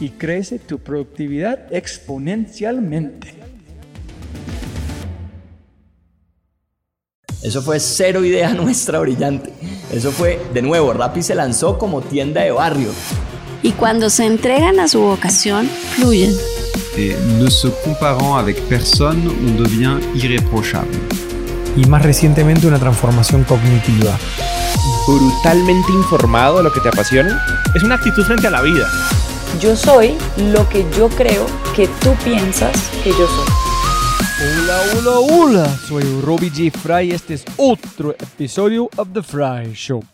y crece tu productividad exponencialmente. Eso fue cero idea nuestra brillante. Eso fue, de nuevo, Rappi se lanzó como tienda de barrio. Y cuando se entregan a su vocación, fluyen. Et ne se comparant avec personne, on devient irréprochable. Y más recientemente una transformación cognitiva. brutalmente informado de lo que te apasiona. Es una actitud frente a la vida. Yo soy lo que yo creo que tú piensas que yo soy. Hola, hola, hola. Soy Robbie G. Fry este es otro episodio of The Fry Show.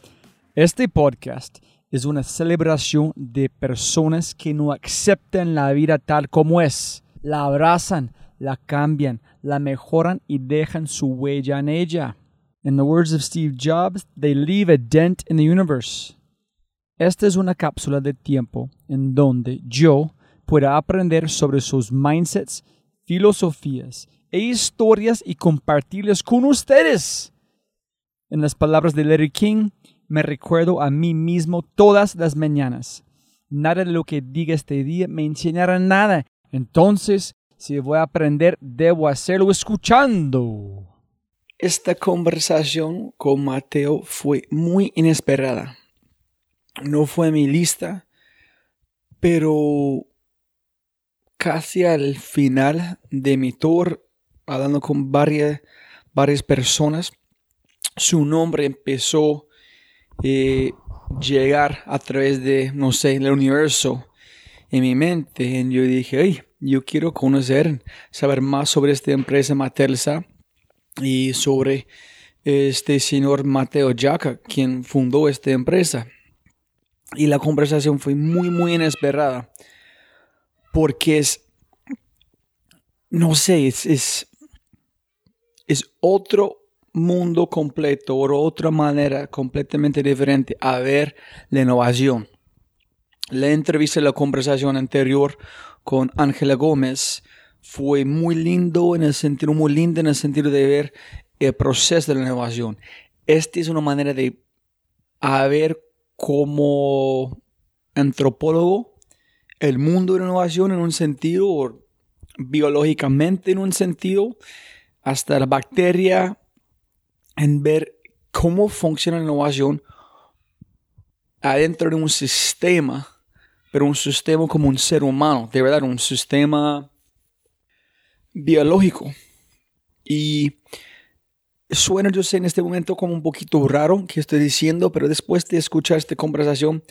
Este podcast es una celebración de personas que no aceptan la vida tal como es. La abrazan, la cambian, la mejoran y dejan su huella en ella. In the words of Steve Jobs, they leave a dent in the universe. Esta es una cápsula de tiempo en donde yo pueda aprender sobre sus mindsets, filosofías e historias y compartirlas con ustedes. En las palabras de Larry King, me recuerdo a mí mismo todas las mañanas. Nada de lo que diga este día me enseñará nada. Entonces, si voy a aprender, debo hacerlo escuchando. Esta conversación con Mateo fue muy inesperada. No fue mi lista, pero casi al final de mi tour, hablando con varias, varias personas, su nombre empezó a llegar a través de, no sé, el universo en mi mente. Y yo dije, hey, yo quiero conocer, saber más sobre esta empresa Matelsa y sobre este señor Mateo Jaca, quien fundó esta empresa. Y la conversación fue muy, muy inesperada. Porque es, no sé, es, es, otro mundo completo o otra manera completamente diferente a ver la innovación. La entrevista, la conversación anterior con Ángela Gómez fue muy lindo en el sentido, muy lindo en el sentido de ver el proceso de la innovación. Esta es una manera de a ver como antropólogo el mundo de la innovación en un sentido, o biológicamente en un sentido, hasta la bacteria, en ver cómo funciona la innovación adentro de un sistema, pero un sistema como un ser humano, de verdad, un sistema biológico. Y suena, yo sé, en este momento como un poquito raro que estoy diciendo, pero después de escuchar esta conversación,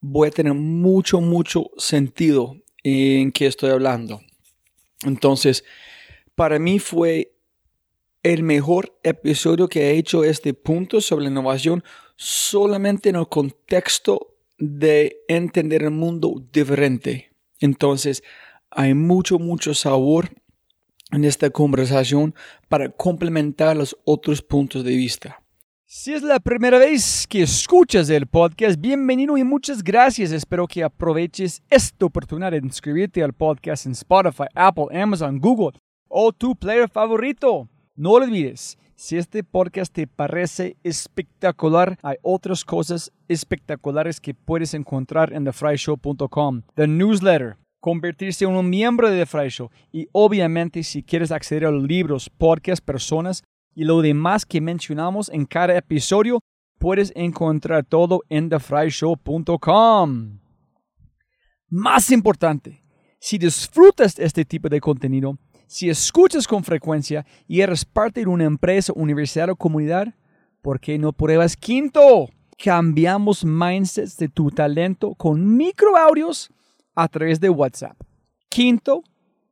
voy a tener mucho, mucho sentido en que estoy hablando. Entonces, para mí fue el mejor episodio que he hecho este punto sobre la innovación solamente en el contexto de entender el mundo diferente. Entonces, hay mucho, mucho sabor en esta conversación para complementar los otros puntos de vista. Si es la primera vez que escuchas el podcast, bienvenido y muchas gracias. Espero que aproveches esta oportunidad de inscribirte al podcast en Spotify, Apple, Amazon, Google o tu player favorito. No olvides, si este podcast te parece espectacular, hay otras cosas espectaculares que puedes encontrar en thefryshow.com. The newsletter, convertirse en un miembro de The y obviamente si quieres acceder a los libros, podcasts, personas y lo demás que mencionamos en cada episodio, puedes encontrar todo en thefryshow.com. Más importante, si disfrutas este tipo de contenido, si escuchas con frecuencia y eres parte de una empresa, universidad o comunidad, ¿por qué no pruebas Quinto? Cambiamos mindsets de tu talento con microaudios a través de WhatsApp. Quinto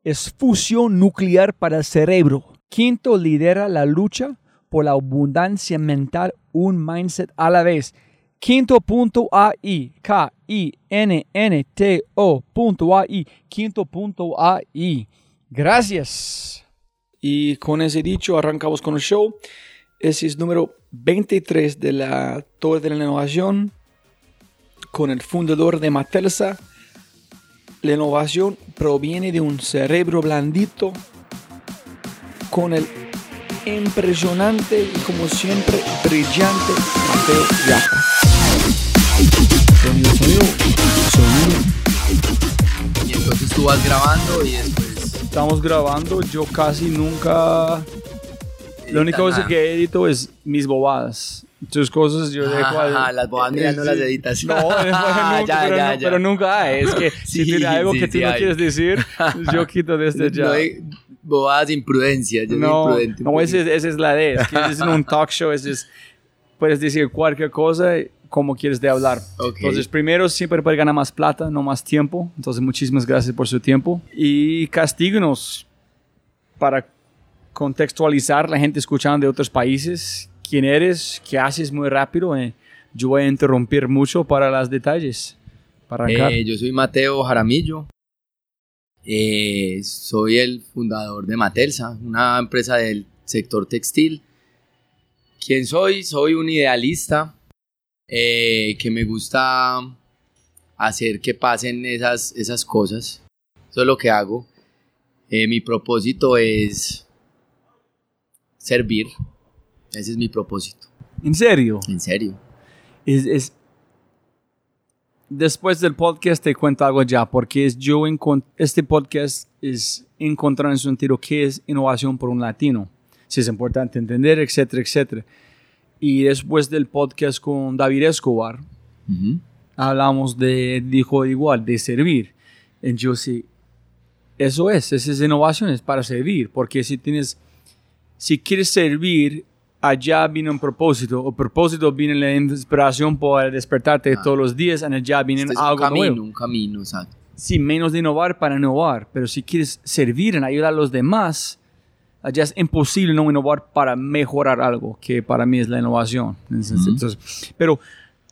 es fusión nuclear para el cerebro. Quinto lidera la lucha por la abundancia mental, un mindset a la vez. Quinto.ai, K-I-N-N-T-O.ai, quinto.ai. Gracias. Y con ese dicho arrancamos con el show. Ese es número 23 de la Torre de la Innovación con el fundador de Matelsa. La innovación proviene de un cerebro blandito con el impresionante y como siempre brillante Mateo Viaja. Sonido, sonido, sonido. Y entonces tú vas grabando y después... Estamos grabando, yo casi nunca... La única cosa nada. que edito es mis bobadas. Tus cosas yo dejo. Ajá, las bobadas mías no las editas. No, después nunca, Ya, pero, ya, no- ya. pero nunca hay. Es que si Sí, tiene algo sí, que tú sí no hay. quieres decir, yo quito desde ya. No hay bobadas de imprudencia. Yo soy No, imprudente. un no esa, es, es la idea. Es que es en un talk show, es, es- puedes decir cualquier cosa como quieres de hablar. Ok. Entonces, primero, siempre puedes ganar más plata, no más tiempo. Entonces, muchísimas gracias por su tiempo. Y castíguenos para contextualizar la gente escuchando de otros países. ¿Quién eres? ¿Qué haces muy rápido? Eh, yo voy a interrumpir mucho para los detalles. Para. Eh, yo soy Mateo Jaramillo. Eh, soy el fundador de Matelsa, una empresa del sector textil. ¿Quién soy? Soy un idealista eh, que me gusta hacer que pasen esas, esas cosas. Eso es lo que hago. Mi propósito es servir. Ese es mi propósito. ¿En serio? En serio. es, es- después del podcast te cuento algo ya, porque es yo este podcast es encontrar en su sentido qué es innovación por un latino, si es importante entender, etcétera, etcétera. Y después del podcast con David Escobar, Ujú. hablamos de, dijo igual, de servir. Y yo sí, eso es, esa es innovación, es para servir, porque si tienes, si quieres servir, allá viene un propósito, o propósito viene la inspiración para despertarte Ah. todos los días, y allá viene Este es un algo camino, nuevo. un camino, exacto. Sí, menos de innovar para innovar, pero si quieres servir en ayudar a los demás, allá es imposible no innovar para mejorar algo, que para mí es la innovación. Entonces, pero,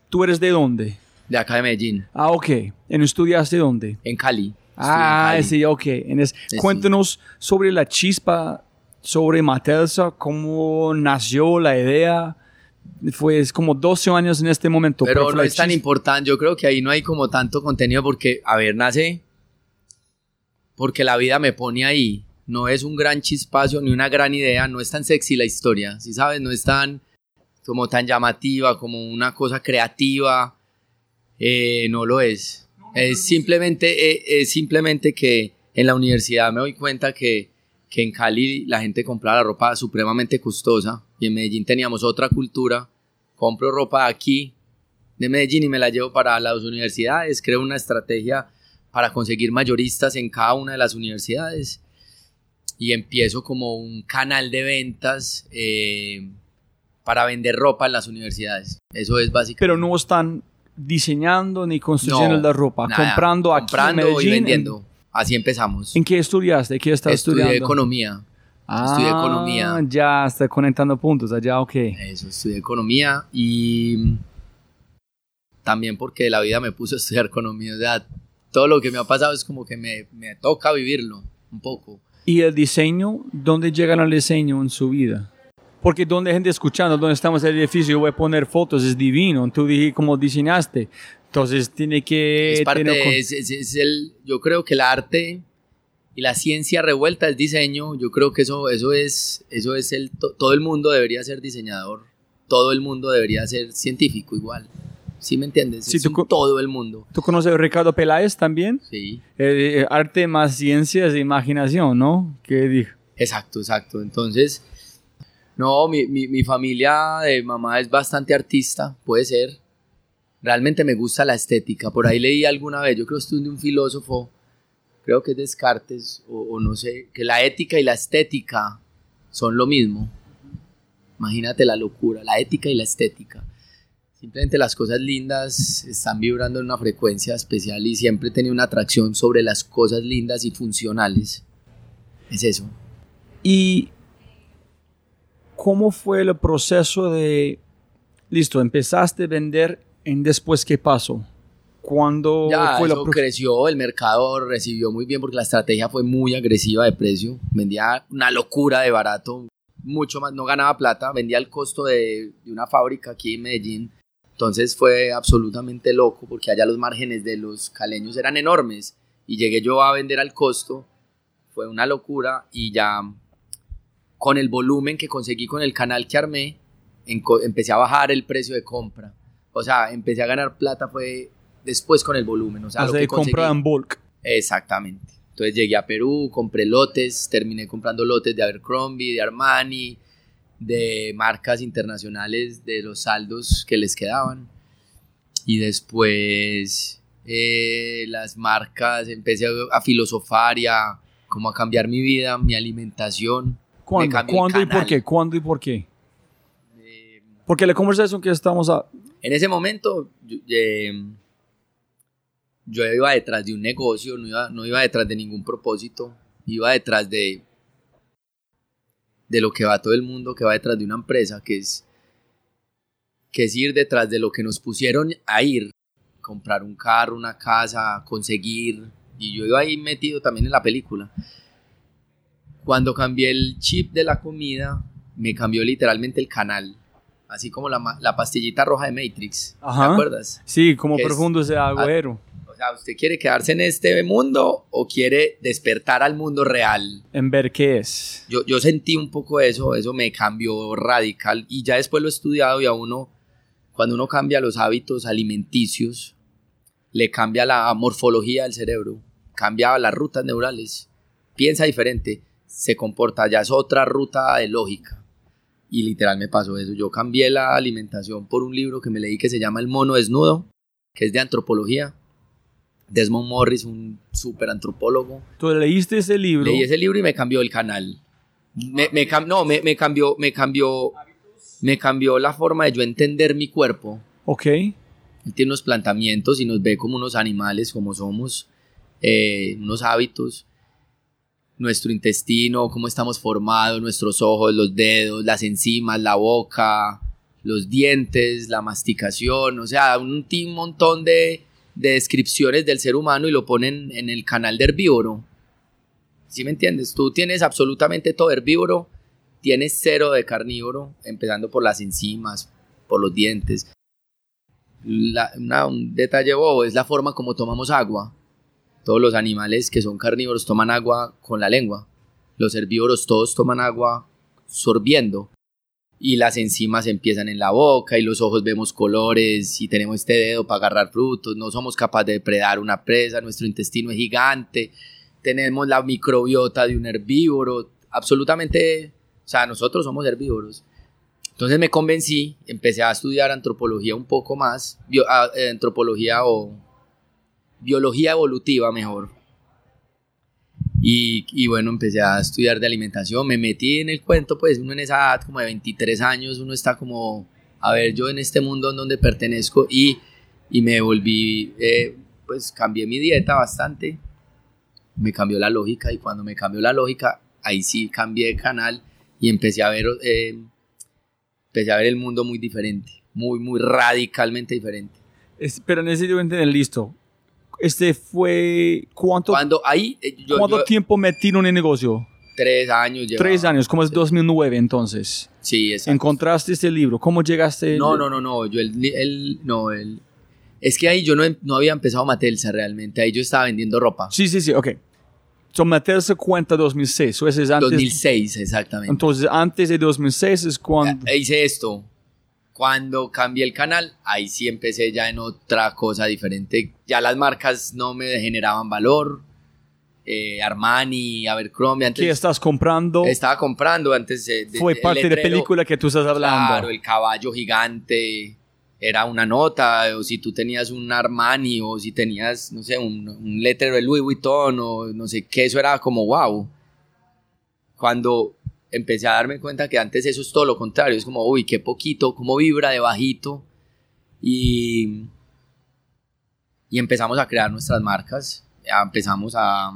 ¿tú eres de dónde? De acá de Medellín, Ah, ok. ¿En estudiaste dónde? en Cali. Estudié Ah, en Cali. sí, ok. En es- Sí. Cuéntanos sobre la chispa, sobre Matelsa, cómo nació la idea. Fue es como 12 años en este momento. Pero no es tan importante, yo creo que ahí no hay como tanto contenido porque, a ver, nace porque la vida me pone ahí. No es un gran chispazo ni una gran idea, no es tan sexy la historia, si sabes, no es tan como tan llamativa, como una cosa creativa, eh, no lo es. Es simplemente, eh, es simplemente que en la universidad me doy cuenta que, que en Cali la gente compraba la ropa supremamente costosa y en Medellín teníamos otra cultura. Compro ropa aquí de Medellín y me la llevo para las universidades. Creo una estrategia para conseguir mayoristas en cada una de las universidades y empiezo como un canal de ventas eh, para vender ropa en las universidades. Eso es básicamente. Pero no están diseñando ni construyendo No, la ropa, nada. comprando aquí comprando en Medellín. y vendiendo. Así empezamos. ¿En, qué estudiaste? ¿Qué estás Estudié estudiando? economía. Estudié economía. Ah, Ya está conectando puntos allá, ok. Eso, estudié economía y también porque la vida me puso a estudiar economía. O sea, todo lo que me ha pasado es como que me, me toca vivirlo un poco. ¿Y el diseño? ¿Dónde llegan al diseño en su vida? Porque donde gente escuchando, donde estamos en el edificio, yo voy a poner fotos, es divino. Tú dije cómo diseñaste. Entonces tiene que... es parte es- es- es el, yo creo que el arte y la ciencia revuelta es diseño. Yo creo que eso, eso es, eso es el, to- todo el mundo debería ser diseñador. Todo el mundo debería ser científico igual. ¿Sí me entiendes? Sí, Es tú un todo el mundo. ¿Tú conoces a Ricardo Peláez también? Sí. Eh, eh, arte más ciencias e imaginación, ¿no? ¿Qué dijo? Exacto, exacto. Entonces, no, mi, mi, mi familia de mamá es bastante artista, puede ser. Realmente me gusta la estética. Por ahí leí alguna vez, yo creo que es de un filósofo, creo que es Descartes, o, o no sé, que la ética y la estética son lo mismo. Imagínate la locura, la ética y la estética. Simplemente las cosas lindas están vibrando en una frecuencia especial y siempre tenido una atracción sobre las cosas lindas y funcionales. Es eso. ¿Y cómo fue el proceso de, listo, empezaste a vender en después qué pasó? ¿Cuándo Ya, fue eso creció, el mercado recibió muy bien porque la estrategia fue muy agresiva de precio. Vendía una locura de barato, mucho más, no ganaba plata, vendía el costo de, de una fábrica aquí en Medellín. Entonces fue absolutamente loco porque allá los márgenes de los caleños eran enormes y llegué yo a vender al costo. Fue una locura y ya con el volumen que conseguí con el canal que armé, empecé a bajar el precio de compra. O sea, empecé a ganar plata fue después con el volumen. O sea, lo Hacer que compra en bulk? Exactamente. Entonces llegué a Perú, compré lotes, terminé comprando lotes de Abercrombie, de Armani, de marcas internacionales, de los saldos que les quedaban. Y después eh, las marcas, empecé a, a filosofar y a, como a cambiar mi vida, mi alimentación. ¿Cuándo? ¿Cuándo y por qué? ¿Cuándo y por qué? Eh, Porque la conversación que estamos a... En ese momento, yo, eh, yo iba detrás de un negocio, no iba, no iba detrás de ningún propósito, iba detrás de, de lo que va todo el mundo, que va detrás de una empresa, que es, que es ir detrás de lo que nos pusieron a ir, comprar un carro, una casa, conseguir, y yo iba ahí metido también en la película. Cuando cambié el chip de la comida, me cambió literalmente el canal. Así como la, la pastillita roja de Matrix. Ajá. ¿Te acuerdas? Sí, como Es- profundo ese agüero. O sea, ¿usted quiere quedarse en este mundo o quiere despertar al mundo real? En ver qué es. Yo, yo sentí un poco eso, eso me cambió radical y ya después lo he estudiado y a uno, cuando uno cambia los hábitos alimenticios, le cambia la morfología del cerebro, cambia las rutas neurales, piensa diferente, se comporta, ya es otra ruta de lógica. Y literal me pasó eso, yo cambié la alimentación por un libro que me leí que se llama El mono desnudo, que es de antropología. Desmond Morris, un súper antropólogo, Tú leíste ese libro. Leí ese libro y me cambió el canal. Me, me cam- no, me, me cambió, me cambió, me cambió la forma de yo entender mi cuerpo. Ok. Él tiene unos planteamientos y nos ve como unos animales, como somos, eh, unos hábitos. Nuestro intestino, cómo estamos formados, nuestros ojos, los dedos, las enzimas, la boca, los dientes, la masticación, o sea, un, montón de, de descripciones del ser humano y lo ponen en el canal de herbívoro. ¿Sí me entiendes? Tú tienes absolutamente todo herbívoro, tienes cero de carnívoro, empezando por las enzimas, por los dientes. La- una- un detalle bobo es la forma como tomamos agua. Todos los animales que son carnívoros toman agua con la lengua. Los herbívoros todos toman agua sorbiendo. Y las enzimas empiezan en la boca y los ojos vemos colores y tenemos este dedo para agarrar frutos. No somos capaces de depredar una presa. Nuestro intestino es gigante. Tenemos la microbiota de un herbívoro. Absolutamente, o sea, nosotros somos herbívoros. Entonces me convencí, empecé a estudiar antropología un poco más, bio- a- eh, antropología o biología evolutiva mejor. Y, bueno, empecé a estudiar de alimentación, me metí en el cuento, pues uno en esa edad como de 23 años, uno está como, a ver, yo en este mundo en donde pertenezco y, y me volví, eh, pues cambié mi dieta bastante, me cambió la lógica y cuando me cambió la lógica, ahí sí cambié de canal y empecé a ver, eh, empecé a ver el mundo muy diferente, muy, muy radicalmente diferente. Es- pero necesito entender, listo. Este fue, ¿cuánto, Cuando ahí, eh, yo, ¿cuánto yo- tiempo metieron en el negocio? tres años llevaba. Tres años, como es Sí. 2009 entonces. Sí, exacto. Encontraste este libro, ¿cómo llegaste? No, no, no, no, yo el, el- no, el, es que ahí yo no, no había empezado Matelsa realmente, ahí yo estaba vendiendo ropa. Sí, sí, sí, ok. So, meterse cuenta 2006, o ese es antes. 2006, exactamente. Entonces, antes de 2006 es cuando... Eh, hice esto. Cuando cambié el canal, ahí sí empecé ya en otra cosa diferente. Ya las marcas no me generaban valor. Eh, Armani, Abercrombie, antes ¿Qué estás comprando? estaba comprando antes eh, de- Fue parte de letrero. película que tú estás hablando. Claro, el caballo gigante era una nota, o si tú tenías un Armani, o si tenías, no sé, un, un letrero de Louis Vuitton, o no sé qué, eso era como wow. Cuando empecé a darme cuenta que antes eso es todo lo contrario, es como, uy, qué poquito, cómo vibra de bajito. Y, y empezamos a crear nuestras marcas, ya empezamos a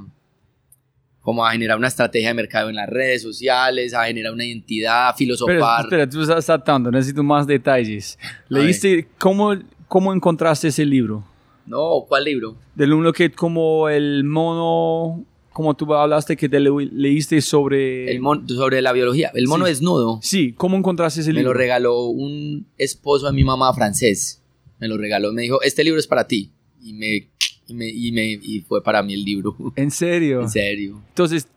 como a generar una estrategia de mercado en las redes sociales, a generar una identidad, a Pero, filosofar. espera, tú estás saltando, necesito más detalles. ¿Leíste, cómo, cómo encontraste ese libro? No, ¿cuál libro? Del uno que como el mono, como tú hablaste que te le- leíste sobre... El mon- sobre la biología. El mono Sí. desnudo. Sí, ¿cómo encontraste ese Me libro? lo regaló un esposo de mi mamá francés. Me lo regaló. Me dijo, este libro es para ti. Y me, y me, y me- y fue para mí el libro. ¿En serio? en serio. Entonces,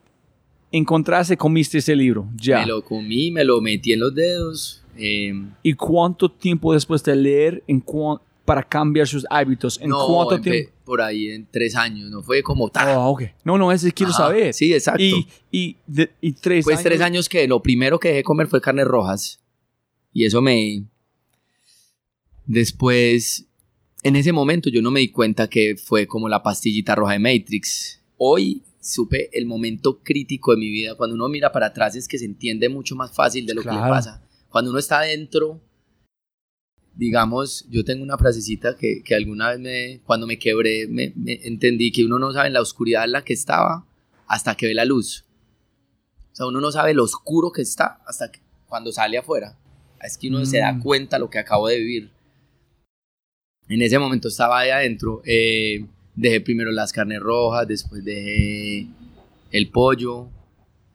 encontraste, comiste ese libro, ya. Me lo comí, me lo metí en los dedos. eh, ¿Y cuánto tiempo después de leer en para cambiar sus hábitos? ¿En no, cuánto tiempo? Por ahí en tres años. No fue como... ¡ta! Ah, ok. No, no, ese quiero Ajá, saber. Sí, exacto. Y, y, de- y tres Pues años. tres años que lo primero que dejé de comer fue carnes rojas. Y eso me... Después, en ese momento yo no me di cuenta que fue como la pastillita roja de Matrix. Hoy supe el momento crítico de mi vida. Cuando uno mira para atrás es que se entiende mucho más fácil de lo que le pasa. Cuando uno está adentro, digamos, yo tengo una frasecita que, que alguna vez me, cuando me quebré, me, me entendí que uno no sabe en la oscuridad en la que estaba hasta que ve la luz. O sea, uno no sabe lo oscuro que está hasta que, cuando sale afuera. Es que uno se da Mm. cuenta lo que acabo de vivir. En ese momento estaba ahí adentro. eh, dejé primero las carnes rojas, después dejé el pollo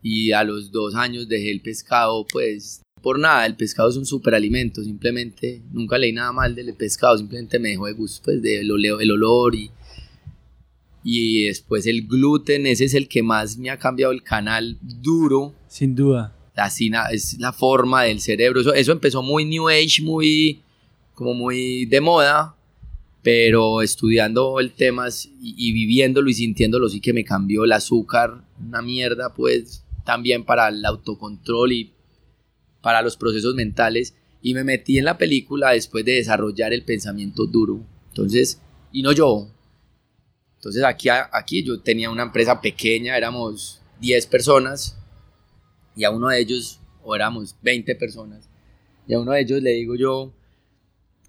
y a los dos años dejé el pescado, pues por nada, el pescado es un superalimento, simplemente nunca leí nada mal del pescado, simplemente me dejó de gusto, pues del oleo, el olor y, y después el gluten, ese es el que más me ha cambiado el canal duro, Sin duda. así es la forma del cerebro. Eso, eso empezó muy New Age, muy como muy de moda, pero estudiando el tema y, y viviéndolo y sintiéndolo sí que me cambió el azúcar, una mierda, pues también para el autocontrol y para los procesos mentales. Y me metí en la película después de desarrollar el pensamiento duro. Entonces, y no yo. Entonces aquí, aquí yo tenía una empresa pequeña, éramos 10 personas y a uno de ellos, o éramos 20 personas, y a uno de ellos le digo yo,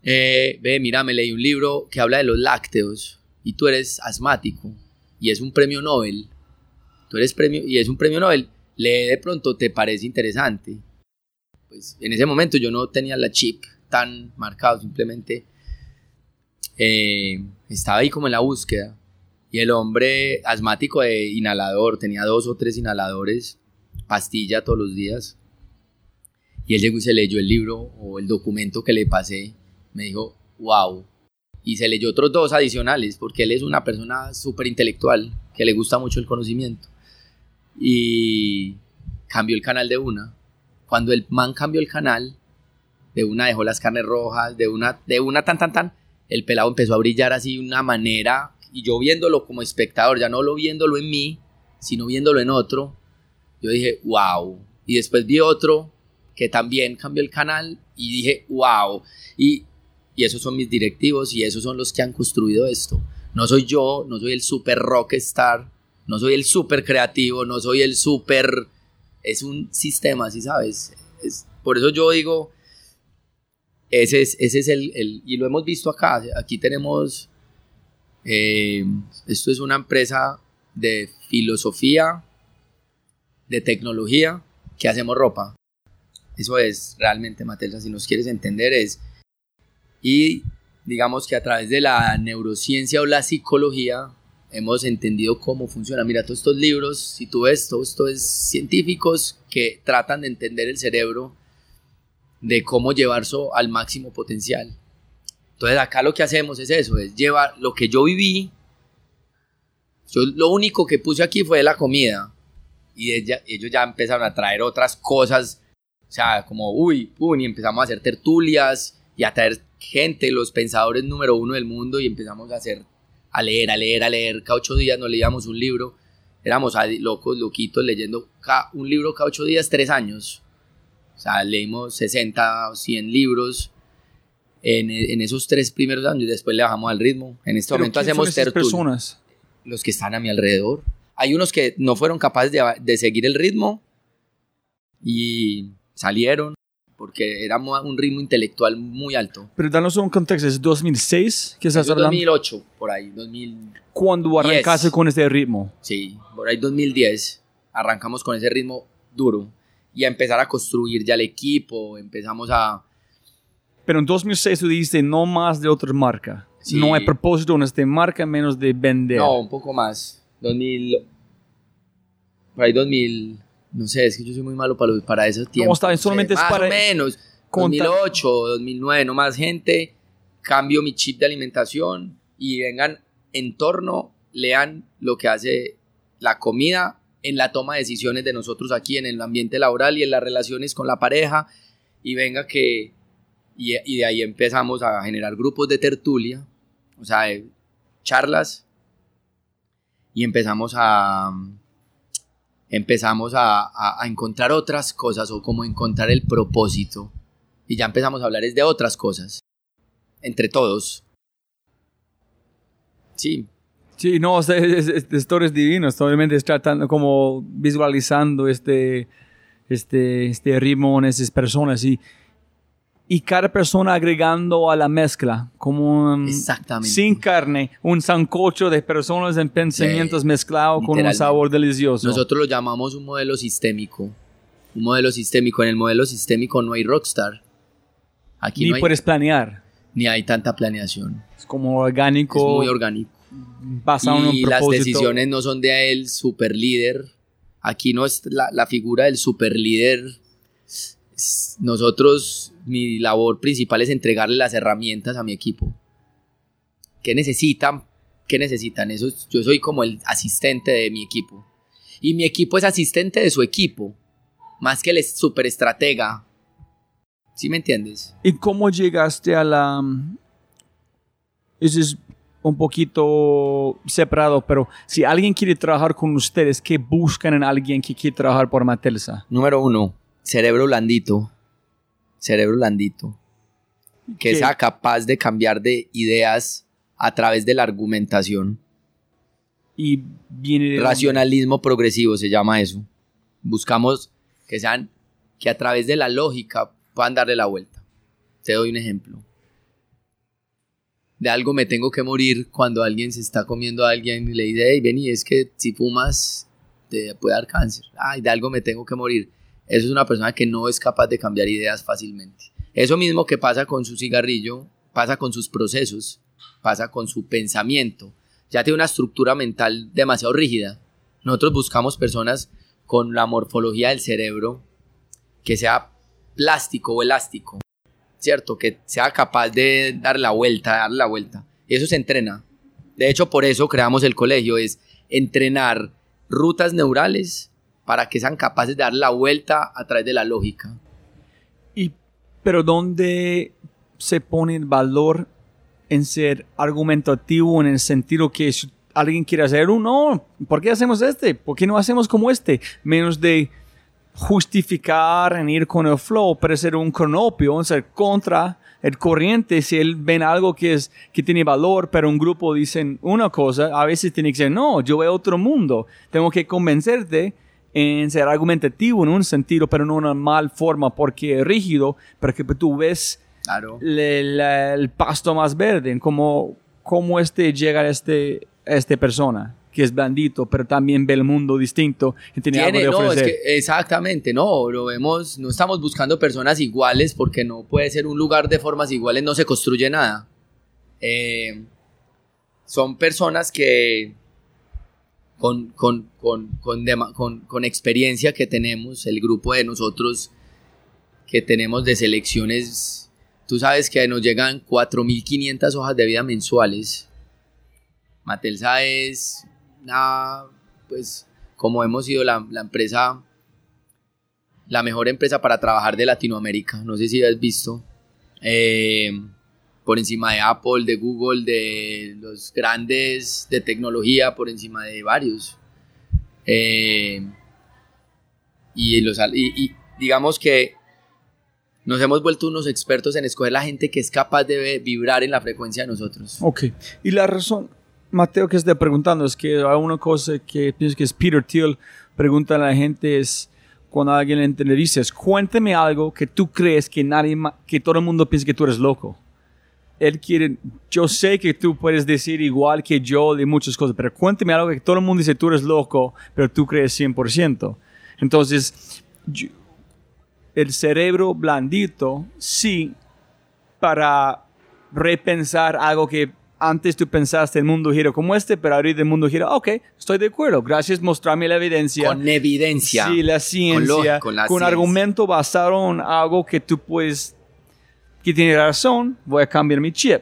eh, ve, mira, me leí un libro que habla de los lácteos y tú eres asmático y es un premio Nobel. Tú eres premio y es un premio Nobel. Lee de pronto, te parece interesante. Pues en ese momento yo no tenía la chip tan marcado, simplemente eh, estaba ahí como en la búsqueda. Y el hombre asmático de inhalador, tenía dos o tres inhaladores, pastilla todos los días. Y él llegó y se leyó el libro o el documento que le pasé. Me dijo, wow. Y se leyó otros dos adicionales, porque él es una persona súper intelectual, que le gusta mucho el conocimiento. Y cambió el canal de una. Cuando el man cambió el canal, de una dejó las carnes rojas, de una, de una tan, tan, tan, el pelado empezó a brillar así de una manera, y yo viéndolo como espectador, ya no lo viéndolo en mí, sino viéndolo en otro, yo dije, wow. Y después vi otro que también cambió el canal y dije, wow. Y, y esos son mis directivos y esos son los que han construido esto. No soy yo, no soy el super rockstar, no soy el super creativo, no soy el super... Es un sistema, ¿sí sabes? Es, por eso yo digo, ese es, ese es el, el, Y lo hemos visto acá. Aquí tenemos... Eh, esto es una empresa de filosofía, de tecnología que hacemos ropa. Eso es realmente, Matelsa, si nos quieres entender, es... Y digamos que a través de la neurociencia o la psicología hemos entendido cómo funciona. Mira, todos estos libros, si tú ves, todo esto es científicos que tratan de entender el cerebro, de cómo llevarlo al máximo potencial. Entonces acá lo que hacemos es eso, es llevar lo que yo viví. Yo lo único que puse aquí fue la comida. Y ella- ellos ya empezaron a traer otras cosas. O sea, como, uy, uy, y empezamos a hacer tertulias y a traer gente, los pensadores número uno del mundo, y empezamos a hacer, a leer, a leer, a leer. Cada ocho días nos leíamos un libro. Éramos locos, loquitos, leyendo un libro cada ocho días, tres años. O sea, leímos 60 o 100 libros en, en esos tres primeros años. Después le bajamos al ritmo. En este Pero momento ¿quién son hacemos tertulias. personas? Los que están a mi alrededor. Hay unos que no fueron capaces de, de seguir el ritmo y salieron porque era un ritmo intelectual muy alto. Pero danos un contexto, ¿es 2006 que estás hablando? 2008, por ahí, 2000, ¿Cuándo arrancaste con este ritmo? sí, por ahí 2010. Arrancamos con ese ritmo duro y a empezar a construir ya el equipo, empezamos a... Pero en 2006 tú dijiste no más de otra marca. Sí. No hay propósito en esta marca menos de vender. No, un poco más. 2000. Por ahí 2000. No sé, es que yo soy muy malo para, los- para esos tiempos. está bien, no sé, solamente es más para o menos. contar- 2008, 2009, no más gente. Cambio mi chip de alimentación y vengan en torno, lean lo que hace la comida en la toma de decisiones de nosotros aquí en el ambiente laboral y en las relaciones con la pareja. Y venga que. Y, y de ahí empezamos a generar grupos de tertulia, o sea, de charlas y empezamos a empezamos a, a- a encontrar otras cosas o como encontrar el propósito y ya empezamos a hablar es de otras cosas entre todos sí Sí, no, es, es, es divina. Obviamente es tratando como visualizando este, este, este ritmo en esas personas y, y cada persona agregando a la mezcla, como un- Exactamente. sin carne, un sancocho de personas en pensamientos mezclado con un sabor delicioso. nosotros lo llamamos un modelo sistémico un modelo sistémico en el modelo sistémico no hay rockstar aquí Ni no hay, puedes planear. ni hay tanta planeación Es como orgánico, es muy orgánico basado en un y las decisiones no son de el super líder. Aquí no es la, la figura del super líder. Nosotros, mi labor principal es entregarle las herramientas a mi equipo. ¿Qué necesitan? ¿Qué necesitan? Eso, es- yo soy como el asistente de mi equipo. Y mi equipo es asistente de su equipo. Más que el es- super estratega. ¿Sí me entiendes? ¿Y cómo llegaste a la... Eso es un poquito separado, pero si alguien quiere trabajar con ustedes, ¿qué buscan en alguien que quiere trabajar por Matelsa? Número uno, cerebro blandito. Cerebro blandito. Que ¿Qué? sea capaz de cambiar de ideas a través de la argumentación. Y viene de... Racionalismo progresivo se llama eso. Buscamos que sean, que a través de la lógica puedan darle la vuelta. Te doy un ejemplo. De algo me tengo que morir cuando alguien se está comiendo a alguien y le dice, hey, vení, es que si fumas te puede dar cáncer. Ay, de algo me tengo que morir. Eso es una persona que no es capaz de cambiar ideas fácilmente. Eso mismo que pasa con su cigarrillo, pasa con sus procesos, pasa con su pensamiento. Ya tiene una estructura mental demasiado rígida. Nosotros buscamos personas con la morfología del cerebro que sea plástico o elástico, ¿cierto? Que sea capaz de dar la vuelta, dar la vuelta. Y eso se entrena. De hecho, por eso creamos el colegio, es entrenar rutas neurales para que sean capaces de dar la vuelta a través de la lógica. Y, pero ¿dónde se pone el valor en ser argumentativo en el sentido que alguien quiere hacer uno, ¿por qué hacemos este? ¿Por qué no hacemos como este? Menos de justificar en ir con el flow, pero ser un cronopio, ser contra el corriente, si él ven algo que es que tiene valor, pero un grupo dicen una cosa, a veces tiene que ser, no, yo veo otro mundo, tengo que convencerte en ser argumentativo en un sentido, pero no en una mal forma, porque es rígido, pero que tú ves Claro. le- la- el pasto más verde, en cómo, cómo este llega a este, a esta persona. que es blandito, pero también ve el mundo distinto y tiene, Tiene- algo de no, es ofrecer. que exactamente, no, lo vemos, no estamos buscando personas iguales porque no puede ser un lugar de formas iguales, no se construye nada. Eh, son personas que con, con, con, con, experiencia que tenemos, el grupo de nosotros que tenemos de selecciones, tú sabes que nos llegan 4.500 hojas de vida mensuales. Matelsa es una, pues, como hemos sido la, la empresa, la mejor empresa para trabajar de Latinoamérica. No sé si has visto. Eh, por encima de Apple, de Google, de los grandes de tecnología, por encima de varios. Eh, y, los, y- y digamos que nos hemos vuelto unos expertos en escoger la gente que es capaz de vibrar en la frecuencia de nosotros. Ok. Y la razón, Mateo, que esté preguntando es que hay una cosa que pienso que es Peter Thiel pregunta a la gente es cuando alguien le entrevista, es, cuéntame algo que tú crees que nadie que todo el mundo piensa que tú eres loco. Él quiere, yo sé que tú puedes decir igual que yo de muchas cosas, pero cuéntame algo que todo el mundo dice tú eres loco, pero tú crees 100%. Entonces, yo- el cerebro blandito, sí, para repensar algo que antes tú pensaste el mundo gira como este, pero ahorita el mundo gira, ok, estoy de acuerdo, gracias mostrarme la evidencia. Con evidencia. Sí, la Con ciencia, lo- con la con ciencia. argumento basado en algo que tú puedes, que tiene razón, voy a cambiar mi chip.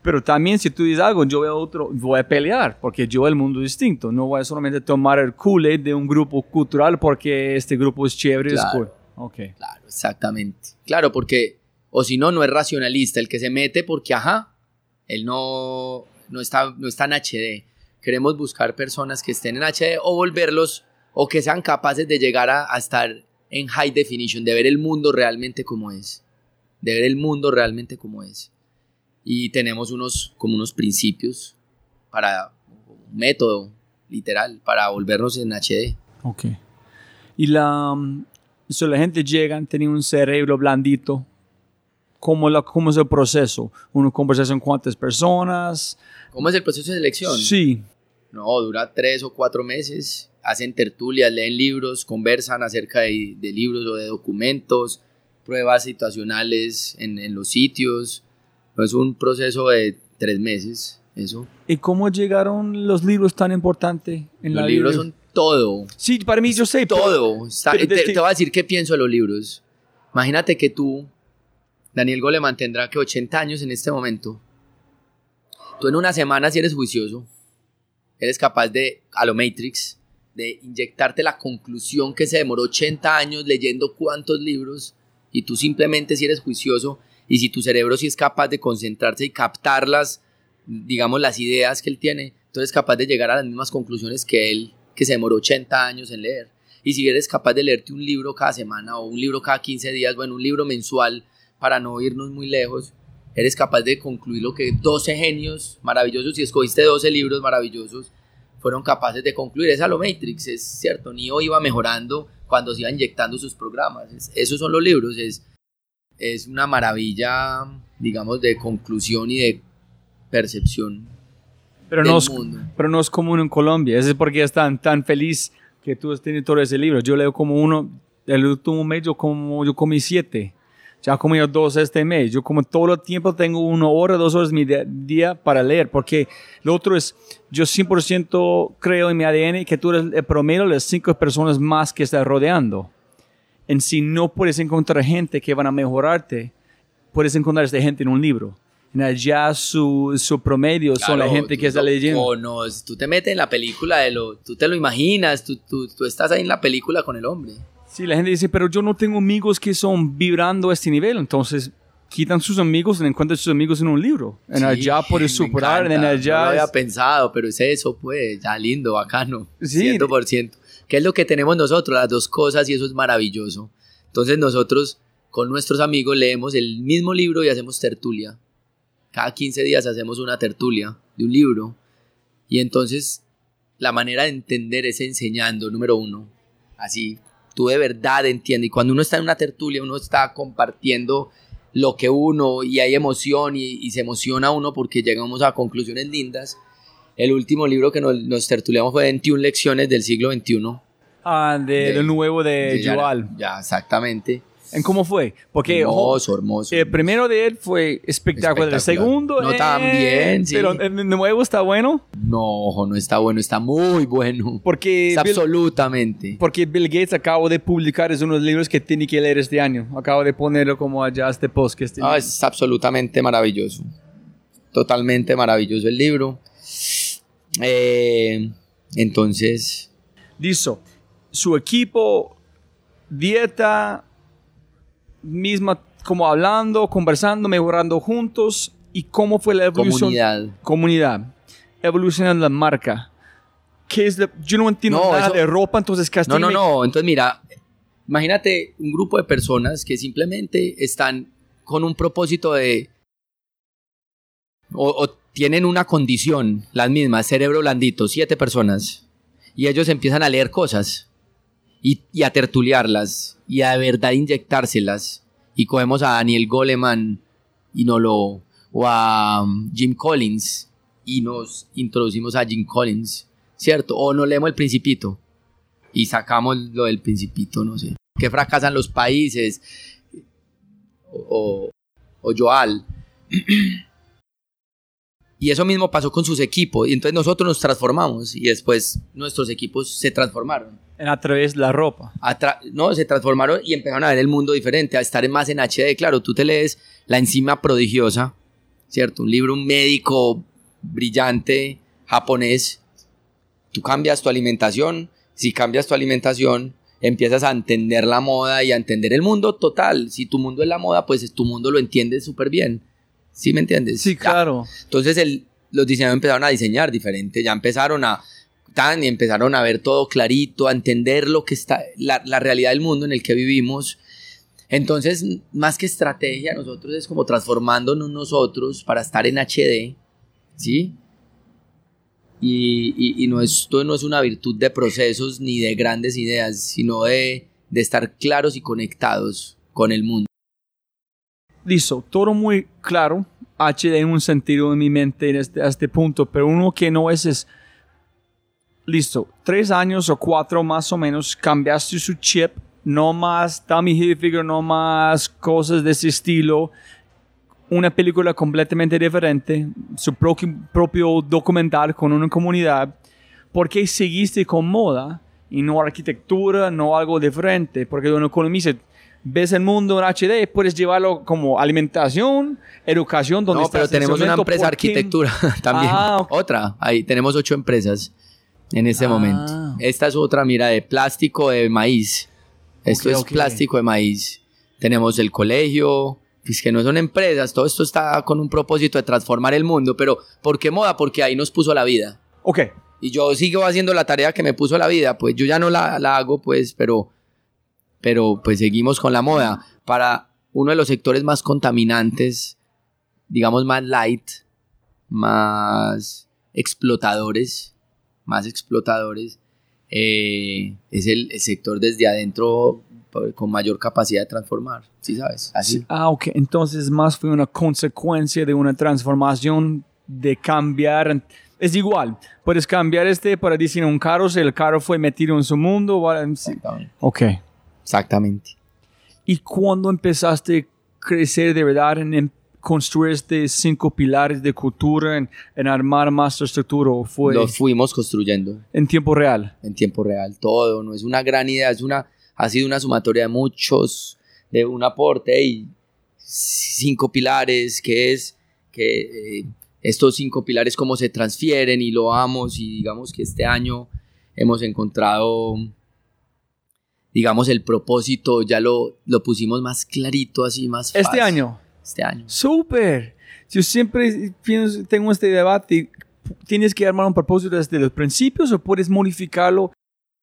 Pero también si tú dices algo, yo veo otro, voy a pelear, porque yo veo el mundo distinto. No voy a solamente tomar el Kool-Aid de un grupo cultural porque este grupo es chévere, es Claro. cool. Ok. Claro, exactamente. Claro, porque, o si no, no es racionalista el que se mete porque, ajá, él no, no, está, no está en HD. Queremos buscar personas que estén en HD o volverlos, o que sean capaces de llegar a, a estar en high definition, de ver el mundo realmente como es. De ver el mundo realmente como es. Y tenemos unos, como unos principios para, un método, literal, para volvernos en HD. Ok. Y la, so la gente llega, tiene un cerebro blandito. ¿Cómo, la, ¿Cómo es el proceso? ¿Una conversación con cuántas personas? ¿Cómo es el proceso de selección? Sí. No, dura tres o cuatro meses. Hacen tertulias, leen libros, conversan acerca de, de libros o de documentos, pruebas situacionales en, en los sitios. No es un proceso de tres meses, eso. ¿Y cómo llegaron los libros tan importantes en los la libros son todo, Sí, para mí yo sé. pero- todo. Está- pero te, te voy a decir qué pienso de los libros. Imagínate que tú, Daniel Goleman, tendrá que 80 años en este momento. Tú en una semana, si eres juicioso, eres capaz de, a lo Matrix, de inyectarte la conclusión que se demoró 80 años leyendo cuántos libros y tú simplemente si eres juicioso y si tu cerebro sí es capaz de concentrarse y captarlas, digamos, las ideas que él tiene, tú eres capaz de llegar a las mismas conclusiones que él, que se demoró 80 años en leer. Y si eres capaz de leerte un libro cada semana o un libro cada 15 días, bueno, un libro mensual para no irnos muy lejos, eres capaz de concluir lo que 12 genios maravillosos, si escogiste 12 libros maravillosos, fueron capaces de concluir. Es a lo Matrix, es cierto. Neo iba mejorando cuando se iba inyectando sus programas. Es- esos son los libros. Es, es una maravilla, digamos, de conclusión y de percepción pero, del no es, mundo. pero no es común en Colombia. Eso es porque es tan, tan feliz que tú has tenido todo ese libro. Yo leo como uno, el último mes yo, como, yo comí siete. Ya comí dos este mes. Yo como todo el tiempo tengo una hora, dos horas de mi día para leer. Porque lo otro es, yo 100% creo en mi ADN que tú eres el promedio de las cinco personas más que estás rodeando. En si no puedes encontrar gente que van a mejorarte, puedes encontrar esta gente en un libro. En allá su, su promedio son la gente que está lo leyendo. conoces, tú te metes en la película de lo, tú te lo imaginas, tú, tú, tú estás ahí en la película con el hombre. Sí, la gente dice, pero yo no tengo amigos que son vibrando a este nivel. Entonces, quitan sus amigos y encuentran sus amigos en un libro. En Sí, allá puedes superar, en allá... No lo había pensado, pero es eso, pues, ya lindo, bacano. Sí. 100%. ¿Qué es lo que tenemos nosotros? Las dos cosas y eso es maravilloso. Entonces nosotros con nuestros amigos leemos el mismo libro y hacemos tertulia. Cada 15 días hacemos una tertulia de un libro. Y entonces la manera de entender es enseñando, número uno. Así, tú de verdad entiendes. Y cuando uno está en una tertulia, uno está compartiendo lo que uno y hay emoción y, y se emociona uno porque llegamos a conclusiones lindas. El último libro que nos, nos tertuliamos fue 21 lecciones del siglo XXI. Ah, de, nuevo de, De ya- Joal. Ya, exactamente. ¿En cómo fue? Porque ojo, hermoso, hermoso. el primero de él fue espectacular. El segundo, No eh, tan bien, sí. Pero el nuevo está bueno No, ojo, no está bueno, está muy bueno. porque Bill, absolutamente. porque Bill Gates acabo de publicar es uno de los libros que tiene que leer este año. Acabo de ponerlo como allá este post que este No, es absolutamente maravilloso. Totalmente maravilloso el libro. Eh, entonces, Listo. Su equipo, dieta, misma, como hablando, conversando, mejorando juntos. ¿Y cómo fue la evolución? comunidad. Comunidad. Evolucionando la marca. ¿Qué es la- yo no entiendo No, nada eso- de ropa, entonces No, no, no. Entonces, mira, imagínate un grupo de personas que simplemente están con un propósito de. O, o tienen una condición, las mismas, cerebro blandito, siete personas. Y ellos empiezan a leer cosas y, a tertuliarlas y a de verdad inyectárselas. Y cogemos a Daniel Goleman y no lo. o a um, Jim Collins y nos introducimos a Jim Collins, ¿cierto? O no leemos El Principito y sacamos lo del Principito, no sé. Que fracasan los países. O, o Joal. Y eso mismo pasó con sus equipos. Y entonces nosotros nos transformamos y después nuestros equipos se transformaron. En a través de la ropa. No, se transformaron y empezaron a ver el mundo diferente, a estar más en HD. Claro, tú te lees La enzima prodigiosa, ¿cierto? Un libro, un médico brillante japonés. Tú cambias tu alimentación. Si cambias tu alimentación, empiezas a entender la moda y a entender el mundo total. Si tu mundo es la moda, pues tu mundo lo entiendes súper bien. ¿Sí me entiendes? Sí, Ya. claro. Entonces el- los diseñadores empezaron a diseñar diferente, ya empezaron a tan y empezaron a ver todo clarito, a entender lo que está la, la realidad del mundo en el que vivimos. Entonces, más que estrategia, nosotros es como transformándonos nosotros para estar en HD, ¿sí? Y, y, y no, esto no es una virtud de procesos ni de grandes ideas, sino de, de estar claros y conectados con el mundo. Listo, todo muy claro. HD en un sentido en mi mente en este, a este punto, pero uno que no es es. Listo, tres años o cuatro más o menos cambiaste su chip, no más Tommy Hilfiger, no más cosas de ese estilo. Una película completamente diferente, su propio, documental con una comunidad. ¿Por qué seguiste con moda y no arquitectura, no algo diferente? Porque una economista ves el mundo en HD, puedes llevarlo como alimentación, educación, donde No, pero tenemos una empresa de arquitectura también. Ah. Otra, ahí tenemos ocho empresas en este Ah. momento. Esta es otra, mira, de plástico de maíz. Esto es plástico de maíz. Tenemos el colegio, pues que no son empresas, todo esto está con un propósito de transformar el mundo, pero ¿por qué moda? Porque ahí nos puso la vida. Ok, Y yo sigo haciendo la tarea que me puso la vida, pues yo ya no la, la hago, pues, pero, pero pues seguimos con la moda. Para uno de los sectores más contaminantes, digamos más light, más explotadores, más explotadores, eh, es el, el sector desde adentro pues, con mayor capacidad de transformar, ¿sí sabes? Así. Ah, ok. Entonces más fue una consecuencia de una transformación de cambiar. Es igual. Puedes cambiar este para diseñar un carro si el carro fue metido en su mundo. ¿vale? Ok. Exactamente. ¿Y cuándo empezaste a crecer de verdad en, en construir este cinco pilares de cultura, en, en armar más estructura? ¿O fue Lo fuimos construyendo. en tiempo real? en tiempo real, todo, no es una gran idea, es una, ha sido una sumatoria de muchos, de un aporte y cinco pilares, que es que eh, estos cinco pilares cómo se transfieren y lo vamos y digamos que este año hemos encontrado, digamos, el propósito, ya lo, lo pusimos más clarito, así más Este fácil. año. Este año. Súper. Yo siempre pienso, tengo este debate. ¿Tienes que armar un propósito desde los principios o puedes modificarlo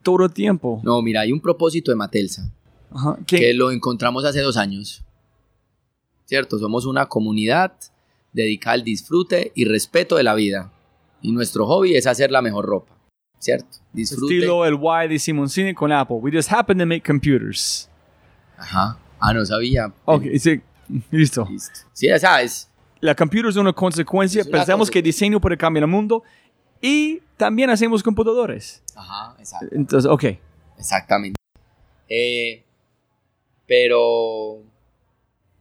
todo el tiempo? No, mira, hay un propósito de Matelsa. Que lo encontramos hace dos años. ¿Cierto? Somos una comunidad dedicada al disfrute y respeto de la vida. Y nuestro hobby es hacer la mejor ropa. ¿Cierto? Estilo el Y de Simoncini con Apple. We just happen to make computers. Ajá. Ah, no sabía. Ok, sí, listo. Listo. Sí, ya sabes. La computer es una consecuencia. Es una Pensamos que consecuencia. diseño puede cambiar el mundo. Y también hacemos computadores. Ajá, exacto. Entonces, ok. Exactamente. Eh, pero,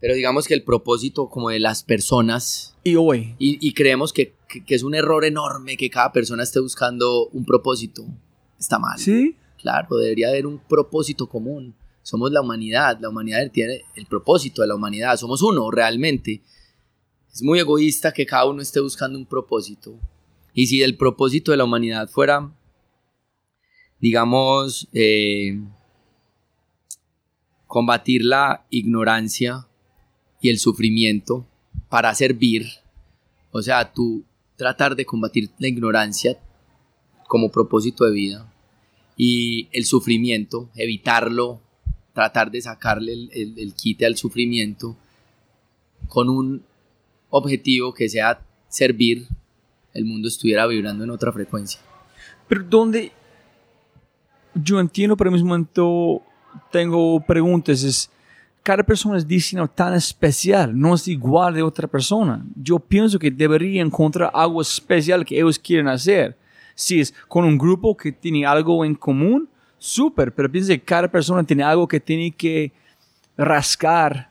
pero digamos que el propósito como de las personas, Y hoy, y, y creemos que, que- que es un error enorme que cada persona esté buscando un propósito, está mal. ¿sí? Claro, debería haber un propósito común. Somos la humanidad, la humanidad tiene el propósito de la humanidad, somos uno realmente. Es muy egoísta que cada uno esté buscando un propósito. Y si el propósito de la humanidad fuera, digamos, eh, combatir la ignorancia y el sufrimiento para servir, o sea, tú tratar de combatir la ignorancia como propósito de vida y el sufrimiento, evitarlo, tratar de sacarle el, el- quite al sufrimiento con un objetivo que sea servir, el mundo estuviera vibrando en otra frecuencia. Pero donde yo entiendo, pero al mismo momento tengo preguntas, es, cada persona es diseñada tan especial, no es igual de otra persona. Yo pienso que debería encontrar algo especial que ellos quieren hacer. Si es con un grupo que tiene algo en común, súper, pero pienso que cada persona tiene algo que tiene que rascar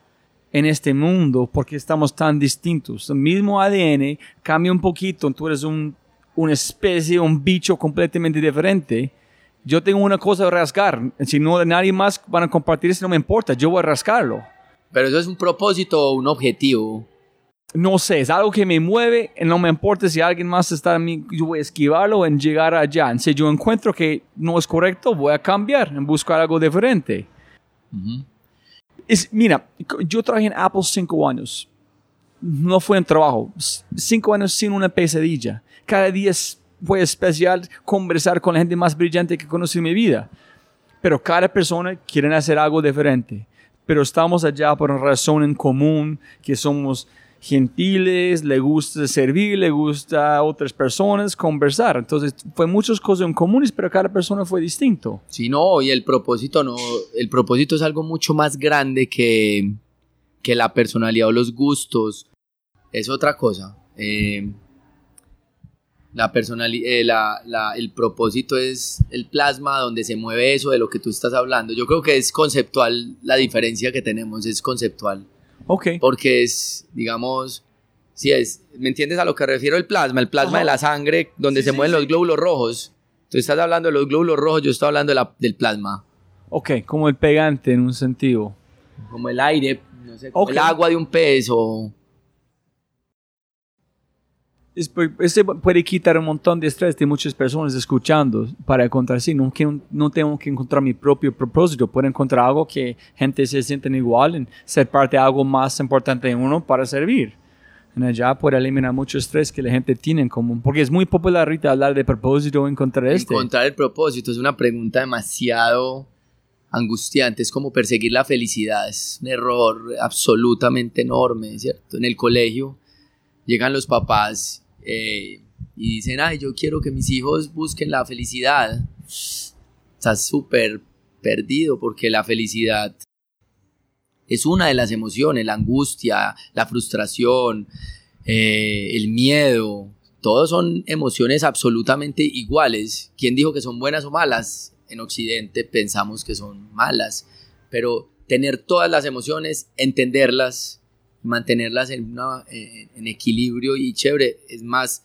en este mundo porque estamos tan distintos. El mismo ADN cambia un poquito, tú eres un, una especie, un bicho completamente diferente. Yo tengo una cosa a rascar. Si no nadie más van a compartir eso, no me importa. Yo voy a rascarlo. Pero eso es un propósito o un objetivo. No sé, es algo que me mueve y no me importa si alguien más está en mí. Yo voy a esquivarlo en llegar allá. Si yo encuentro que no es correcto, voy a cambiar, en buscar algo diferente. Es, mira, yo trabajé en Apple cinco años. No fue un trabajo. Cinco años sin una pesadilla. Cada día es- fue especial conversar con la gente más brillante que conocí en mi vida. Pero cada persona quiere hacer algo diferente. Pero estamos allá por una razón en común, que somos gentiles, le gusta servir, le gusta a otras personas, conversar. Entonces, fue muchas cosas en comunes, pero cada persona fue distinto. Si no, y el propósito no, el propósito es algo mucho más grande que, que la personalidad o los gustos. Es otra cosa. Eh, la eh, la- la- el propósito es el plasma donde se mueve eso de lo que tú estás hablando. Yo creo que es conceptual la diferencia que tenemos, es conceptual. Ok. Porque es, digamos, si es, ¿me entiendes a lo que refiero el plasma? El plasma de la sangre donde se mueven los glóbulos rojos. Tú estás hablando de los glóbulos rojos, yo estoy hablando de la- del plasma. Ok, como el pegante en un sentido. Como el aire, no sé, como el agua de un pez o... Es por- Este quitar un montón de estrés de muchas personas escuchando para encontrar, sí, no, que- que encontrar mi propio propósito, puedo encontrar algo que gente se sienten igual en ser parte de algo más importante en uno para servir. En allá puede eliminar mucho estrés que la gente en común, porque es muy popular ahorita hablar de propósito, encontrar este. Encontrar el propósito es una pregunta demasiado angustiante, es como perseguir la felicidad, es un error absolutamente enorme, ¿cierto? En el colegio llegan los papás eh, y dicen, ay, yo quiero que mis hijos busquen la felicidad. Estás súper perdido porque la felicidad es una de las emociones, la angustia, la frustración, eh, el miedo, todos son emociones absolutamente iguales. ¿Quién dijo que son buenas o malas? En Occidente pensamos que son malas, pero tener todas las emociones, entenderlas, mantenerlas en, una- en- en equilibrio y chévere es más,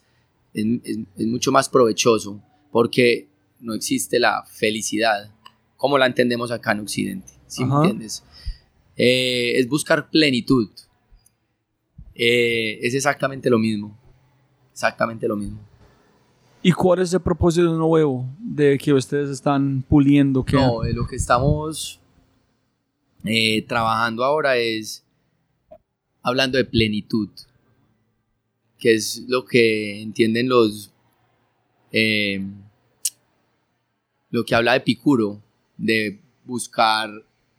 es, es- es mucho más provechoso porque no existe la felicidad como la entendemos acá en Occidente, ¿sí me entiendes? Eh, es buscar plenitud. Eh, es exactamente lo mismo. Exactamente lo mismo. ¿Y cuál es el propósito nuevo de que ustedes están puliendo? Que No, eh, lo que estamos eh, trabajando ahora es hablando de plenitud, que es lo que entienden los... eh, lo que habla de Epicuro, de buscar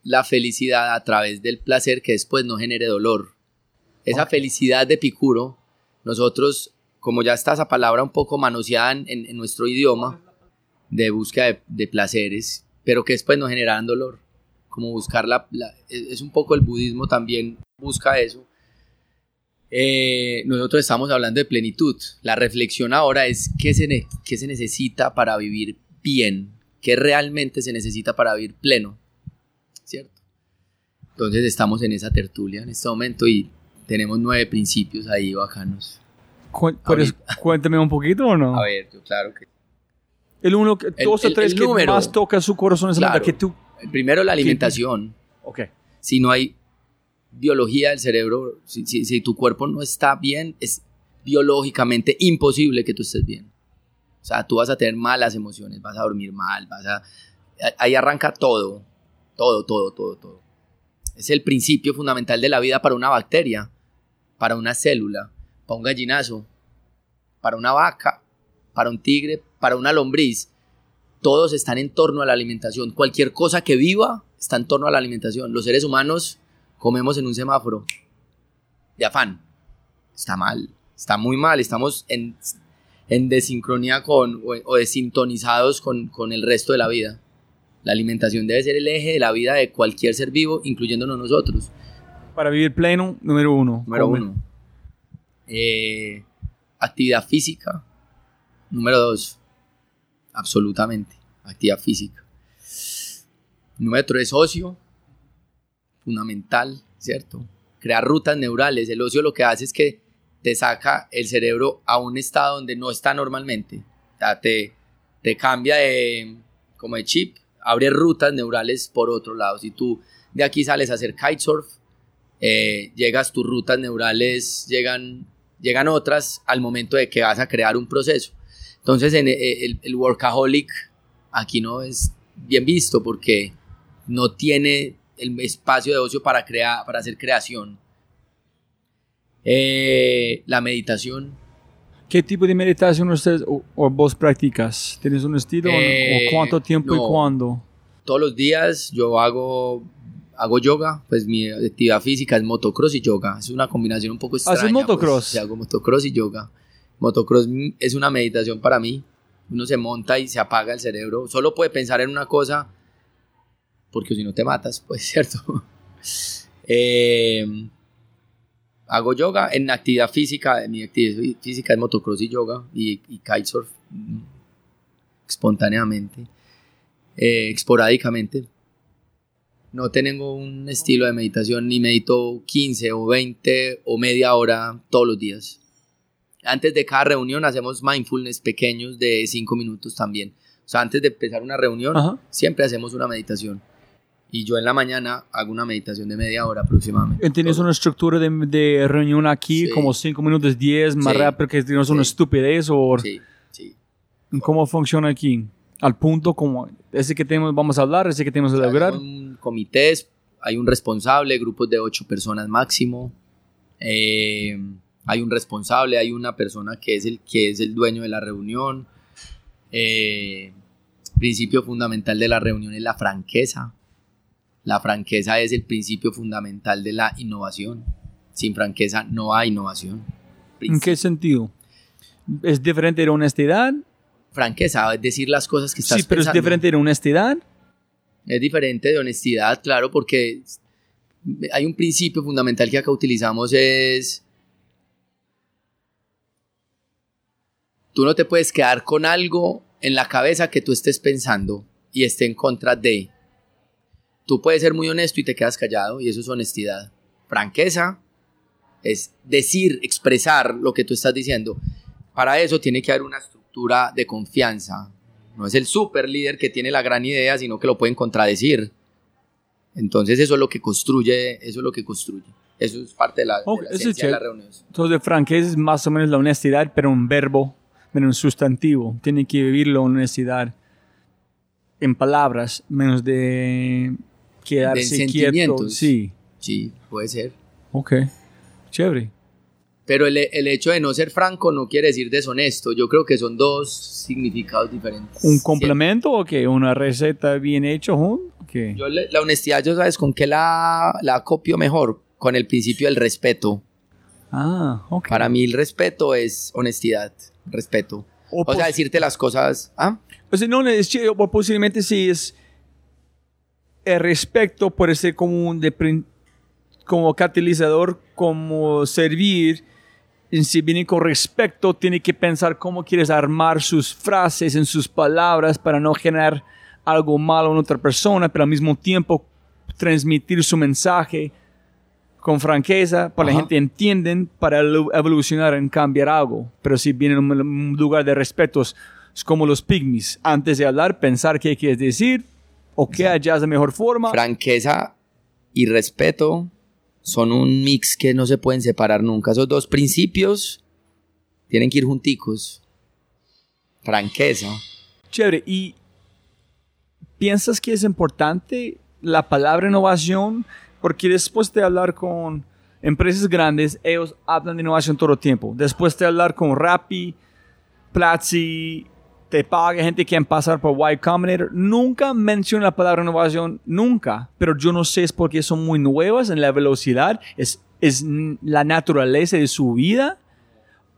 la felicidad a través del placer que después no genere dolor. Esa felicidad de Epicuro, nosotros, como ya está esa palabra un poco manoseada en, en- nuestro idioma, de búsqueda de, de placeres, pero que después no generan dolor. Como buscar la, la- es un poco el budismo también busca eso. Eh, nosotros estamos hablando de plenitud. La reflexión ahora es qué se, qué se necesita para vivir bien, qué realmente se necesita para vivir pleno, ¿cierto? Entonces estamos en esa tertulia en este momento y tenemos nueve principios ahí bacanos. Cu- ¿puedes- cuéntame un poquito o no? A ver, yo claro que... El uno, que, El- dos o el- tres el que número. más toca su corazón es el Claro. que tú. Primero la alimentación. Ok. si no hay biología del cerebro, si, si- si tu cuerpo no está bien, es biológicamente imposible que tú estés bien. O sea, tú vas a tener malas emociones, vas a dormir mal, vas a... Ahí arranca todo, todo, todo, todo, todo. Es el principio fundamental de la vida para una bacteria, para una célula, para un gallinazo, para una vaca, para un tigre, para una lombriz. Todos están en torno a la alimentación. Cualquier cosa que viva está en torno a la alimentación. Los seres humanos comemos en un semáforo de afán. Está mal, está muy mal. Estamos en, en desincronía con, o, o desintonizados con, con el resto de la vida. La alimentación debe ser el eje de la vida de cualquier ser vivo, incluyéndonos nosotros. Para vivir pleno, número uno. Número come. uno. Eh, actividad física. Número dos. Absolutamente. Actividad física. Número tres, ocio. Fundamental, ¿cierto? Crear rutas neurales. El ocio lo que hace es que te saca el cerebro a un estado donde no está normalmente. O sea, te, te cambia de, como de chip, abre rutas neurales por otro lado. Si tú de aquí sales a hacer kitesurf, eh, llegas tus rutas neurales, llegan, llegan otras al momento de que vas a crear un proceso. Entonces en eh, el workaholic aquí no es bien visto porque no tiene el espacio de ocio para, crear, para hacer creación. Eh, la meditación. ¿Qué tipo de meditación ustedes o, o vos practicas? ¿Tienes un estilo o- Eh, o cuánto tiempo y no. cuándo? Todos los días yo hago, hago yoga, pues mi actividad física es motocross y yoga. Es una combinación un poco extraña. ¿Haces motocross? Pues, hago motocross y yoga. Motocross es una meditación para mí. Uno se monta y se apaga el cerebro. Solo puede pensar en una cosa porque si no te matas, pues cierto. Eh, hago yoga en actividad física. Mi actividad fí- física es motocross y yoga y, y kitesurf mm, espontáneamente, eh, esporádicamente. No tengo un estilo de meditación, ni medito 15 o 20 o media hora todos los días. Antes de cada reunión hacemos mindfulness pequeños de 5 minutos también. O sea, antes de empezar una reunión, Ajá. siempre hacemos una meditación. Y yo en la mañana hago una meditación de media hora aproximadamente. ¿Tienes Todo. una estructura de, de reunión aquí, Sí. como 5 minutos 10, más Sí. rápido que tienes una Sí. estupidez? o Sí, sí. ¿Cómo funciona aquí? Al punto como ese que tenemos, vamos a hablar, ese que tenemos que lograr. Son comités, hay un responsable, grupos de ocho personas máximo. eh, hay un responsable, hay una persona que es el, que es el dueño de la reunión. eh, principio fundamental de la reunión es la franqueza. La franqueza es el principio fundamental de la innovación. Sin franqueza no hay innovación. ¿En qué sentido? ¿Es diferente de honestidad? Franqueza es decir las cosas que estás Sí, pero es diferente de honestidad. Es diferente de honestidad, claro, porque hay un principio fundamental que acá utilizamos es... Tú no te puedes quedar con algo en la cabeza que tú estés pensando y esté en contra de. Tú puedes ser muy honesto y te quedas callado y eso es honestidad. Franqueza es decir, expresar lo que tú estás diciendo. Para eso tiene que haber una estructura de confianza. No es el super líder que tiene la gran idea, sino que lo pueden contradecir. Entonces eso es lo que construye, eso es lo que construye. Eso es parte de la, de Ok, la esencia de. Entonces, franqueza es más o menos la honestidad, pero un verbo, pero un sustantivo. Tiene que vivir la honestidad en palabras, menos de quedarse quieto. Sí, Sí, puede ser. ok. Chévere. Pero el, el hecho de no ser franco no quiere decir deshonesto. Yo creo que son dos significados diferentes. ¿Un complemento o qué? ¿Una receta bien hecha? ¿Qué? Yo le- la honestidad, ¿yo sabes con qué la, la copio mejor? Con el principio del respeto. Ah, ok. Para mí el respeto es honestidad, respeto. O O sea, decirte las cosas... ¿ah? O sea, no, es, posiblemente sí es el respeto puede ser como un de como catalizador, como servir, en si viene con respecto, tiene que pensar cómo quieres armar sus frases en sus palabras para no generar algo malo en otra persona, pero al mismo tiempo transmitir su mensaje con franqueza para la Ajá. gente entienden para evolucionar en cambiar algo. Pero si viene en un lugar de respeto, es es como los pygmies. Antes de hablar, pensar qué quieres decir o qué hallas de mejor forma. Franqueza y respeto son un mix que no se pueden separar nunca. Esos dos principios tienen que ir junticos. Franqueza. Chévere. ¿Y piensas que es importante la palabra innovación? Porque después de hablar con empresas grandes, ellos hablan de innovación todo el tiempo. Después de hablar con Rappi, Platzi, te paga gente que quiere pasar por Y Combinator, nunca mencionan la palabra innovación, nunca. Pero yo no sé es porque son muy nuevas en la velocidad, es, es la naturaleza de su vida.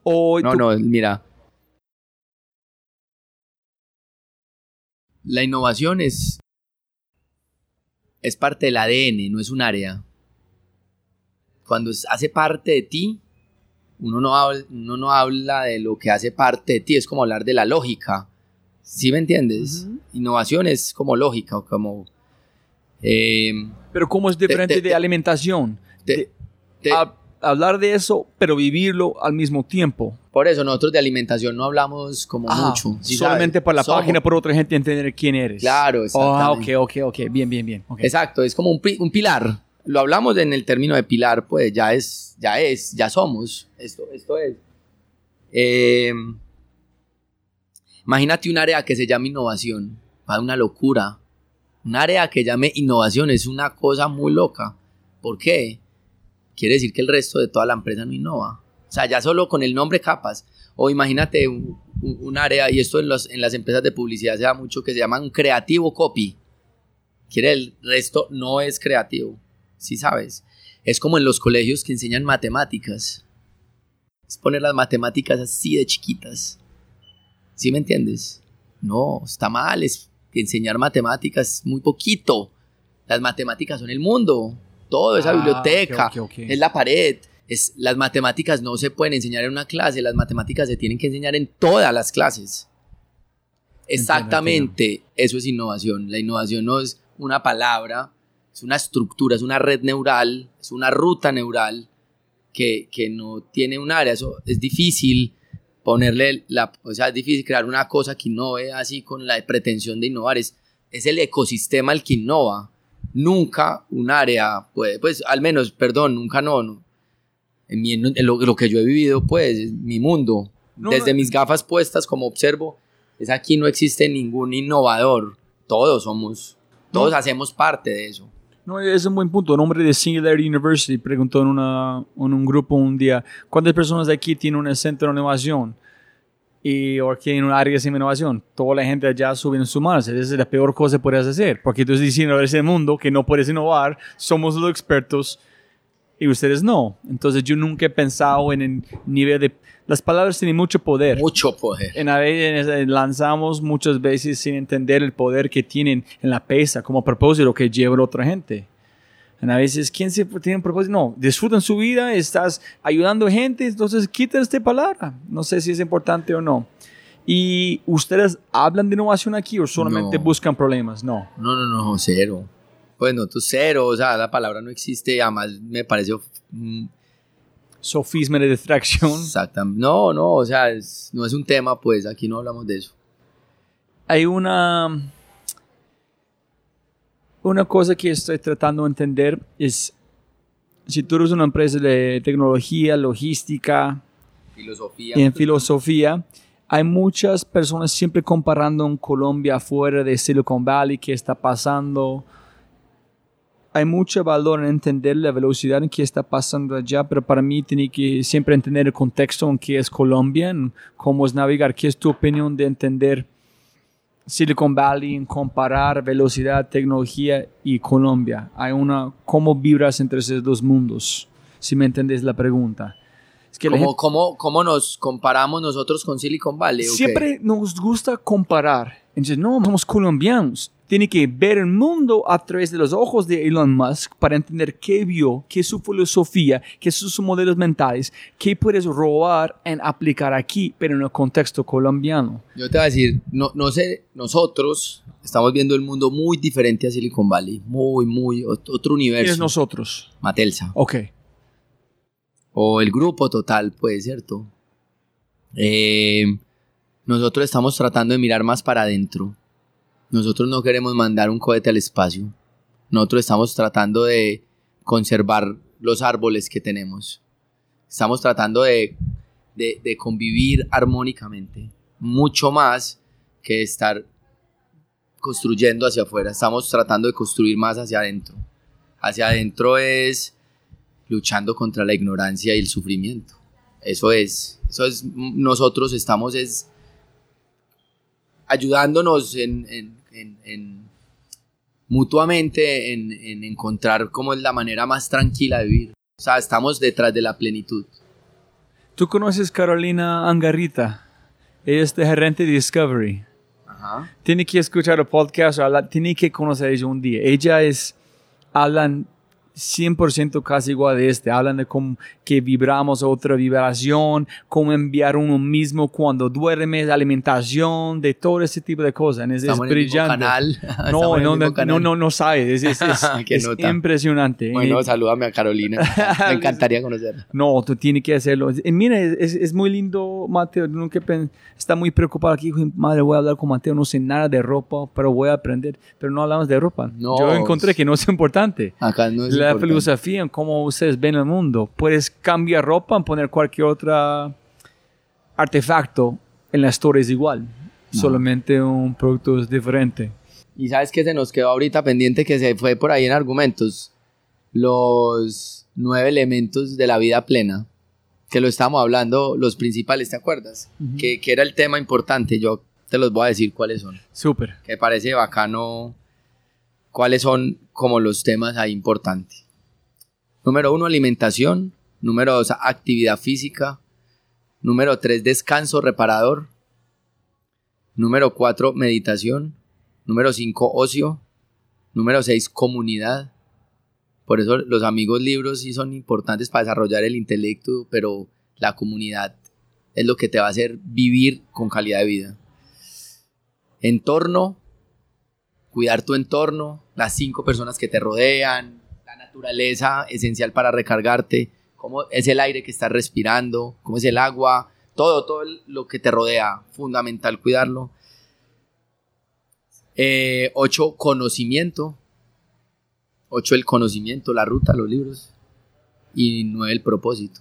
O No, tú- no, mira. La innovación es, es parte del ADN, no es un área. Cuando es- hace parte de ti, uno no, habla, uno no habla de lo que hace parte de ti, es como hablar de la lógica. ¿Sí me entiendes? Innovación es como lógica, o como... eh, Pero ¿cómo es diferente te- de alimentación? te- De- hablar de eso, pero vivirlo al mismo tiempo. por eso nosotros de alimentación no hablamos como Ah, mucho. ¿sí solamente sabes? por la Somos- página, por otra gente entender quién eres. Claro, Ah, exactamente. ok, ok, ok. Bien, bien, bien. ok. Exacto, es como un pilar. Lo hablamos en el término de pilar, pues ya es, ya es, ya somos. Esto, esto es. Eh, imagínate un área que se llama innovación. Va una locura. Un área que llame innovación es una cosa muy loca. ¿Por qué? Quiere decir que el resto de toda la empresa no innova. O sea, ya solo con el nombre capas. O imagínate un, área, y esto en, los- en las empresas de publicidad se da mucho, que se llama un creativo copy quiere el resto no es creativo, ¿sí sabes? Es como en los colegios que enseñan matemáticas. Es poner las matemáticas así de chiquitas. ¿Sí me entiendes? No, está mal, es enseñar matemáticas muy poquito. Las matemáticas son el mundo, todo, esa Ah, biblioteca, ok, ok, ok. es la pared. Es, las matemáticas no se pueden enseñar en una clase, las matemáticas se tienen que enseñar en todas las clases. Exactamente, eso es innovación. La innovación no es una palabra, es una estructura, es una red neural, es una ruta neural que, que no tiene un área. Eso es difícil ponerle la, o sea, es difícil crear una cosa que innove así con la pretensión de innovar. Es, es el ecosistema el que innova. Nunca un área puede, pues al menos, perdón, nunca no, no. En, mi- en lo, lo que yo he vivido, pues, en mi mundo, No, desde no. mis gafas puestas como observo, es aquí no existe ningún innovador. Todos somos, todos hacemos parte de eso. Es un buen punto. Un hombre de Singularity University preguntó en, una, en un grupo un día, ¿cuántas personas de aquí tienen un centro de innovación? Y, o aquí en un área de innovación. Toda la gente allá subiendo su mano. Esa es la peor cosa que puedes hacer. Porque tú estás diciendo a ese mundo que no puedes innovar, somos los expertos y ustedes no. Entonces yo nunca he pensado en el nivel de... Las palabras tienen mucho poder. Mucho poder. En a veces lanzamos muchas veces sin entender el poder que tienen en la pesa como propósito que lleva a otra gente. En a veces, ¿quién se tiene un propósito? No, disfrutan su vida, estás ayudando a gente, entonces quita esta palabra. No sé si es importante o no. ¿Y ustedes hablan de innovación aquí o solamente No. buscan problemas? No. No, no, no, cero. Pues no, tú cero, o sea, la palabra no existe, además me pareció mm, Sofisma de distracción. exactamente. No, no, o sea, es- no es un tema, pues aquí no hablamos de eso. hay una una cosa que estoy tratando de entender es si tú eres una empresa de tecnología, logística Filosofía. y en filosofía, hay muchas personas siempre comparando en Colombia afuera de Silicon Valley, qué está pasando. Hay mucho valor en entender la velocidad en que está pasando allá, pero para mí tiene que siempre entender el contexto en que es Colombia, en cómo es navegar. ¿Qué es tu opinión de entender Silicon Valley en comparar velocidad, tecnología y Colombia? Hay una, ¿cómo vibras entre esos dos mundos? Si me entendés la pregunta. Es que ¿Cómo, cómo, cómo nos comparamos nosotros con Silicon Valley? Siempre nos gusta comparar Entonces, no, somos colombianos. Tiene que ver el mundo a través de los ojos de Elon Musk para entender qué vio, qué es su filosofía, qué son sus modelos mentales, qué puedes robar en aplicar aquí, pero en el contexto colombiano. Yo te voy a decir, no, no sé, nosotros estamos viendo el mundo muy diferente a Silicon Valley. Muy, muy, ot- otro universo. Es nosotros. Matelsa. Ok. o el grupo total, pues, ¿cierto? Eh, nosotros estamos tratando de mirar más para adentro. Nosotros no queremos mandar un cohete al espacio. Nosotros estamos tratando de conservar los árboles que tenemos. Estamos tratando de, de- convivir armónicamente. Mucho más que estar construyendo hacia afuera. Estamos tratando de construir más hacia adentro. Hacia adentro es luchando contra la ignorancia y el sufrimiento. Eso es, eso es, nosotros estamos es ayudándonos en- en- en- mutuamente en, en encontrar cómo es la manera más tranquila de vivir. O sea, estamos detrás de la plenitud. ¿Tú conoces Carolina Angarita? Ella es de gerente de Discovery. Ajá. Tiene que escuchar el podcast, o hablar- tiene que conocer a ella un día. Ella es, hablan 100% casi igual de este. Hablan de cómo que vibramos otra vibración, cómo enviar uno mismo cuando duermes, alimentación, de todo ese tipo de cosas. Es, es Estamos en el mismo brillante. canal. No, no, no, canal. no, no, no sabes. Es, es- es- impresionante. Bueno, Eh, salúdame a Carolina. Me encantaría conocerla. no, tú tienes que hacerlo. Y mira, es, es muy lindo, Mateo. Nunca está muy preocupado aquí. Madre, voy a hablar con Mateo. No sé nada de ropa, pero voy a aprender. Pero no hablamos de ropa. No. Yo encontré que no es importante. Acá no es La importante. filosofía en cómo ustedes ven el mundo. Puedes cambiar ropa, poner cualquier otro artefacto en la historia es igual. Solamente un producto es diferente. Y sabes que se nos quedó ahorita pendiente que se fue por ahí en argumentos. Los nueve elementos de la vida plena. Que lo estábamos hablando, los principales, ¿te acuerdas? que, que era el tema importante. Yo te los voy a decir cuáles son. Súper. Que parece bacano cuáles son como los temas ahí importantes. Número uno, alimentación. Número dos, actividad física. Número tres, descanso reparador. Número cuatro, meditación. Número cinco, ocio. Número seis, comunidad. Por eso los amigos libros sí son importantes para desarrollar el intelecto, pero la comunidad es lo que te va a hacer vivir con calidad de vida. Entorno, cuidar tu entorno, las cinco personas que te rodean, la naturaleza esencial para recargarte, cómo es el aire que estás respirando, cómo es el agua, todo, todo lo que te rodea, fundamental cuidarlo. Eh, ocho, conocimiento. Ocho, el conocimiento, la ruta, los libros. Y nueve, el propósito.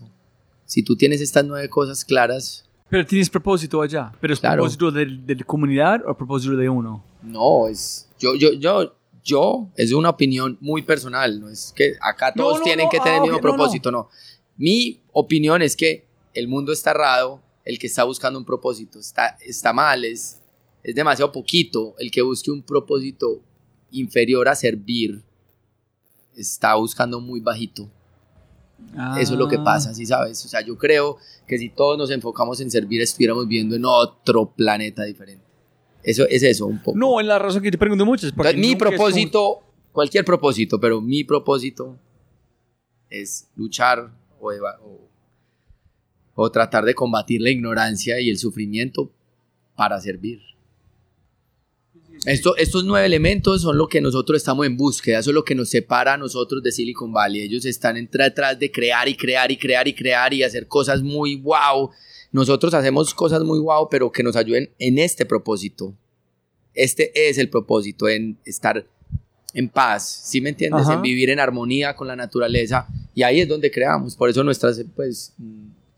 Si tú tienes estas nueve cosas claras, Pero tienes propósito allá. ¿Pero es Claro. propósito de, de la comunidad o propósito de uno? No, es. Yo, yo, yo, yo, es una opinión muy personal. No es que acá todos no, tienen no, que tener ah, el mismo no, no. propósito, no. Mi opinión es que el mundo está errado, el que está buscando un propósito está, está mal, es, es demasiado poquito. El que busque un propósito inferior a servir está buscando muy bajito. Eso es lo que Ah. pasa, ¿sí sabes? O sea, yo creo que si todos nos enfocamos en servir, estuviéramos viviendo en otro planeta diferente. Eso es eso, un poco. No, es la razón que te pregunto mucho. Es porque Entonces, mi como- propósito, cualquier propósito, pero mi propósito es luchar o, o- o tratar de combatir la ignorancia y el sufrimiento para servir. Esto- estos nueve elementos son lo que nosotros estamos en búsqueda, eso es lo que nos separa a nosotros de Silicon Valley. Ellos están detrás de crear y crear y crear y crear y hacer cosas muy wow. Nosotros hacemos cosas muy wow, pero que nos ayuden en este propósito. Este es el propósito, en estar en paz, ¿sí me entiendes? Ajá. En vivir en armonía con la naturaleza. Y ahí es donde creamos. Por eso nuestras, pues,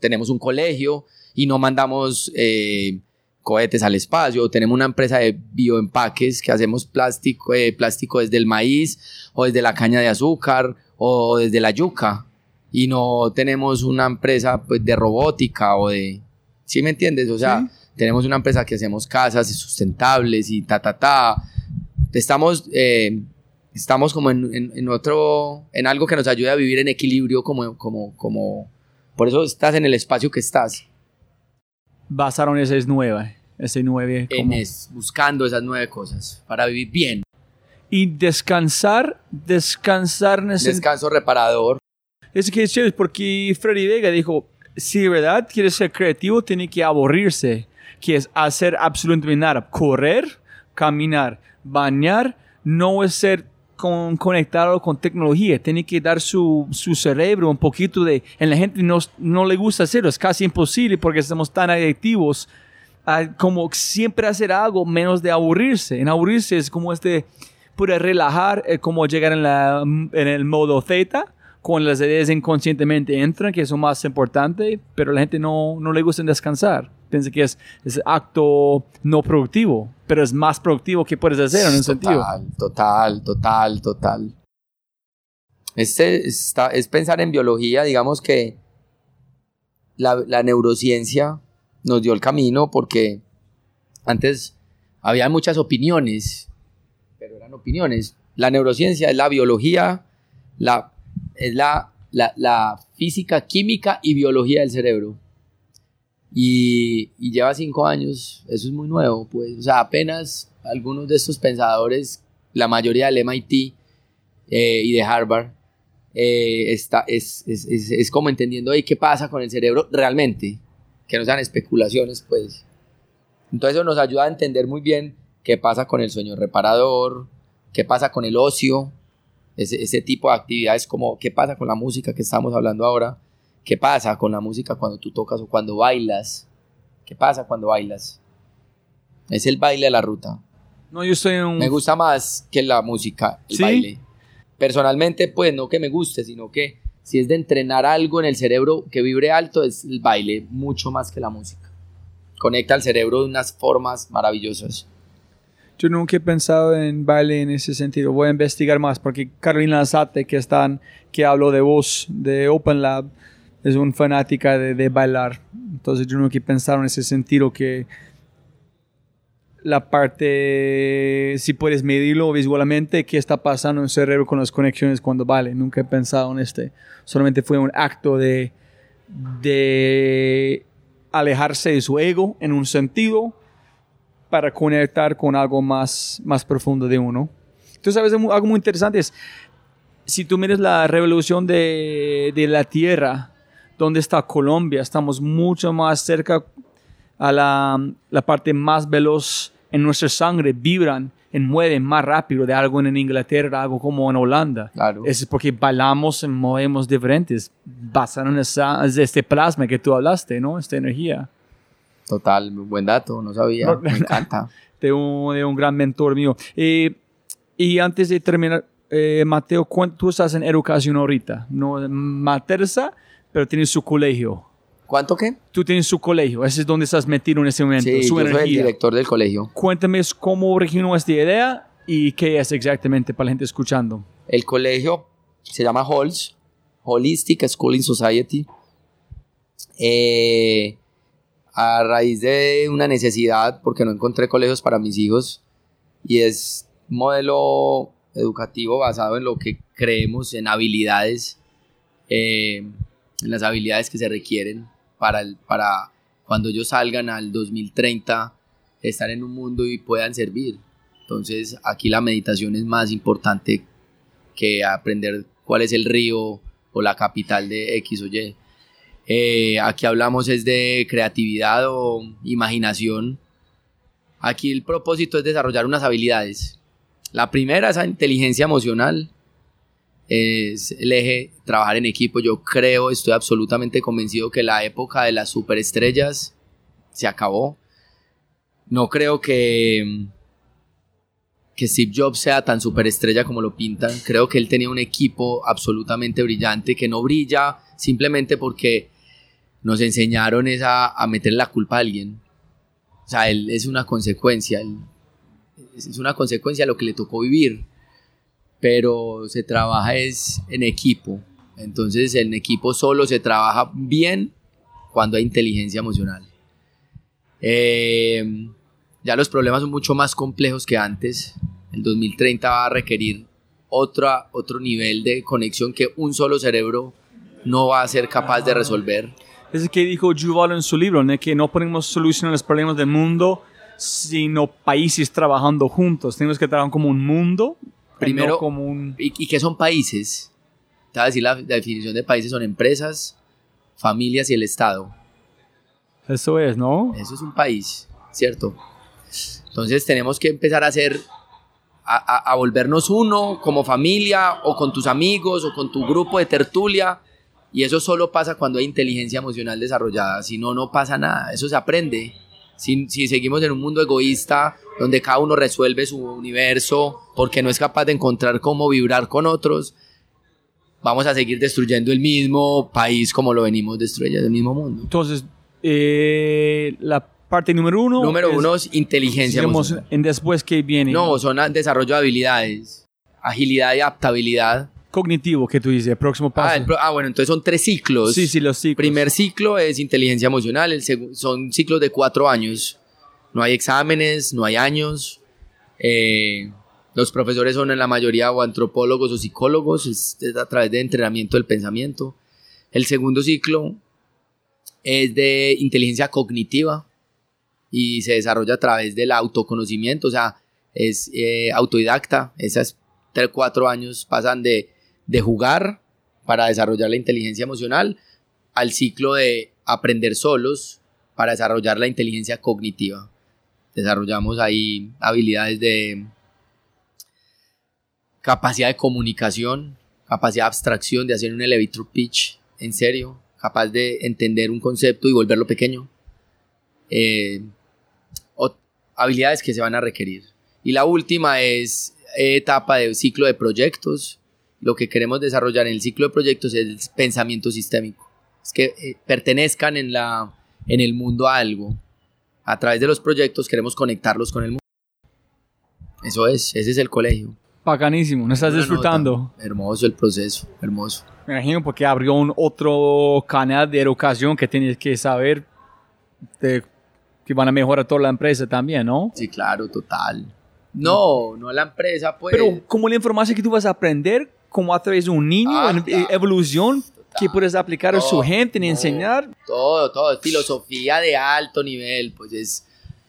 tenemos un colegio y no mandamos eh, cohetes al espacio. Tenemos una empresa de bioempaques que hacemos plástico, eh, plástico desde el maíz o desde la caña de azúcar o desde la yuca. Y no tenemos una empresa pues, de robótica o de... ¿Sí me entiendes? O sea, tenemos una empresa que hacemos casas sustentables y ta, ta, ta. Estamos, eh, estamos como en, en- en otro, en algo que nos ayude a vivir en equilibrio como, como, como, por eso estás en el espacio que estás. Basaron esa es nueva. ese nueve. en es- buscando esas nueve cosas para vivir bien. Y descansar, descansar Descanso reparador. Es que es chévere porque Freddy Vega dijo, si de verdad quieres ser creativo, tiene que aburrirse, que es hacer absolutamente nada, correr, caminar, bañar, no es ser con- conectado con tecnología, tiene que dar su, su cerebro un poquito de... En la gente no, no le gusta hacerlo, es casi imposible porque estamos tan adictivos a como siempre hacer algo menos de aburrirse. En aburrirse es como este, puede relajar, eh, como llegar en, la, en el modo Z, con las ideas inconscientemente entran, que lo más importante, pero la gente no, no le gusta descansar. Piensa que es, es acto no productivo, pero es más productivo que puedes hacer en un sentido. Total, total, total, total. Este está, es pensar en biología, digamos que la, la neurociencia nos dio el camino porque antes había muchas opiniones, pero eran opiniones. La neurociencia es la biología, la, es la, la, la física, química y biología del cerebro. Y, y lleva cinco años, eso es muy nuevo, pues, o sea, apenas algunos de estos pensadores, la mayoría del MIT eh, y de Harvard, eh, está, es, es, es, es como entendiendo ahí qué pasa con el cerebro realmente, que no sean especulaciones, pues. Entonces eso nos ayuda a entender muy bien qué pasa con el sueño reparador, qué pasa con el ocio, ese, ese tipo de actividades como qué pasa con la música que estamos hablando ahora, qué pasa con la música cuando tú tocas o cuando bailas, qué pasa cuando bailas. Es el baile de la ruta. No, yo estoy en un... Me gusta más que la música, el ¿Sí? baile. Personalmente, pues no que me guste, sino que si es de entrenar algo en el cerebro que vibre alto, es el baile mucho más que la música. Conecta al cerebro de unas formas maravillosas. Yo nunca he pensado en baile en ese sentido. Voy a investigar más porque Carolina Azate, que, están, que habló de voz de Open Lab, es una fanática de, de bailar. Entonces yo nunca he pensado en ese sentido que la parte, si puedes medirlo visualmente, qué está pasando en el cerebro con las conexiones cuando baile. Nunca he pensado en este. Solamente fue un acto de, de alejarse de su ego en un sentido para conectar con algo más, más profundo de uno. Tú sabes, algo muy interesante es, si tú miras la revolución de, de la Tierra, donde está Colombia, estamos mucho más cerca a la, la parte más veloz en nuestra sangre, vibran y mueven más rápido de algo en Inglaterra, algo como en Holanda. Claro. Es porque bailamos y movemos diferentes, basado en esa, este plasma que tú hablaste, ¿no? Esta energía. Total, buen dato, no sabía. No, me encanta. de un, de un gran mentor mío. Eh, y antes de terminar, eh, Mateo, ¿cuán- tú estás en educación ahorita, no matersa, pero tienes su colegio. ¿Cuánto qué? Tú tienes su colegio, ese es donde estás metido en ese momento, Sí, su yo soy el director del colegio. Cuéntame cómo originó esta idea y qué es exactamente para la gente escuchando. El colegio se llama HOLS, Holistic Schooling Society. Eh, a raíz de una necesidad, porque no encontré colegios para mis hijos, y es modelo educativo basado en lo que creemos, en habilidades, eh, en las habilidades que se requieren para, el- para cuando ellos salgan al 2030, estar en un mundo y puedan servir. Entonces aquí la meditación es más importante que aprender cuál es el río o la capital de X o Y. Eh, aquí hablamos es de creatividad o imaginación. Aquí el propósito es desarrollar unas habilidades. La primera es la inteligencia emocional. Es el eje trabajar en equipo. Yo creo, estoy absolutamente convencido que la época de las superestrellas se acabó. No creo que, que Steve Jobs sea tan superestrella como lo pintan. Creo que él tenía un equipo absolutamente brillante que no brilla simplemente porque nos enseñaron es a, meter la culpa a alguien. O sea, él es una consecuencia. es una consecuencia lo que le tocó vivir. Pero se trabaja es en equipo. Entonces en equipo solo se trabaja bien cuando hay inteligencia emocional. Eh, ya los problemas son mucho más complejos que antes. El 2030 va a requerir otra, otro nivel de conexión que un solo cerebro no va a ser capaz de resolver. Es que dijo Yuval en su libro, ¿no? que no podemos solucionar los problemas del mundo sino países trabajando juntos. Tenemos que trabajar como un mundo, Primero- no como un... ¿Y, y qué son países? Te voy a decir la, la definición de países son empresas, familias y el Estado. Eso es, ¿no? Eso es un país, ¿cierto? Entonces tenemos que empezar a hacer, a, a- a volvernos uno como familia o con tus amigos o con tu grupo de tertulia. Y eso solo pasa cuando hay inteligencia emocional desarrollada. Si no, no pasa nada. Eso se aprende. Si, si seguimos en un mundo egoísta donde cada uno resuelve su universo porque no es capaz de encontrar cómo vibrar con otros, vamos a seguir destruyendo el mismo país como lo venimos destruyendo, el mismo mundo. Entonces, eh, la parte número uno... Número es, uno es inteligencia emocional. en después que viene. No, son desarrollo de habilidades, agilidad y adaptabilidad. Cognitivo, que tú dices, el próximo paso. Ah, el pro- ah, bueno, entonces son tres ciclos. sí, sí, los ciclos. Primer ciclo es inteligencia emocional, el son ciclos de cuatro años. No hay exámenes, no hay años. Eh, los profesores son en la mayoría o antropólogos o psicólogos, es, es a través de entrenamiento del pensamiento. El segundo ciclo es de inteligencia cognitiva y se desarrolla a través del autoconocimiento, o sea, es eh, autodidacta. Esas tres, cuatro años pasan de, de jugar para desarrollar la inteligencia emocional al ciclo de aprender solos para desarrollar la inteligencia cognitiva. Desarrollamos ahí habilidades de capacidad de comunicación, capacidad de abstracción, de hacer un elevator pitch en serio, capaz de entender un concepto y volverlo pequeño. Eh, habilidades que se van a requerir. Y la última es etapa de ciclo de proyectos. Lo que queremos desarrollar en el ciclo de proyectos es el pensamiento sistémico. Es que eh, pertenezcan en, la, en el mundo a algo. A través de los proyectos queremos conectarlos con el mundo. Eso es, ese es el colegio. Bacanísimo, ¿no estás Una disfrutando? nota. Hermoso el proceso, hermoso. Me imagino porque abrió un otro canal de educación que tienes que saber de- que van a mejorar toda la empresa también, ¿no? Sí, claro, total. No, no la empresa, pues. Pero como la información que tú vas a aprender, como a través de un niño, Ah, claro. evolución, que puedes aplicar a su gente y enseñar. Todo, todo, filosofía de alto nivel, pues es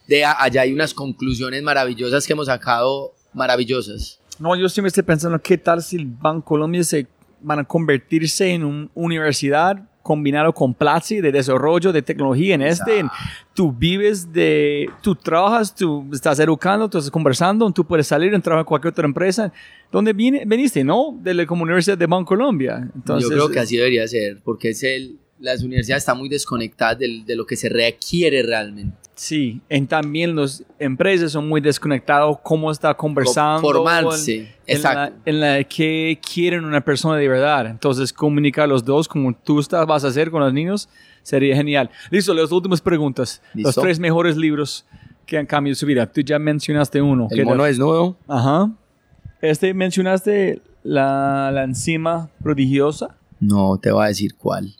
de allá hay unas conclusiones maravillosas que hemos sacado, maravillosas. No, yo siempre estoy pensando, ¿qué tal si el Banco Colombia se van a convertirse en una universidad combinado con Platzi de desarrollo de tecnología en este? en- tú vives de, tú trabajas, tú estás educando, tú estás conversando, tú puedes salir y trabajar en cualquier otra empresa. ¿Dónde viene, veniste, no? De la Universidad de Banco Colombia. Entonces, Yo creo que así debería ser, porque es el, las universidades están muy desconectadas del- de lo que se requiere realmente. Sí, en también las empresas son muy desconectados, cómo está conversando. Formarse, en- en exacto. la, en la que quieren una persona de verdad. Entonces, comunicar los dos como tú estás, vas a hacer con los niños sería genial. Listo, las últimas preguntas. Los tres mejores libros que han cambiado su vida. Tú ya mencionaste uno. El ¿Qué mono tal? desnudo, Ajá. Este mencionaste la, la enzima prodigiosa. no te voy a decir cuál.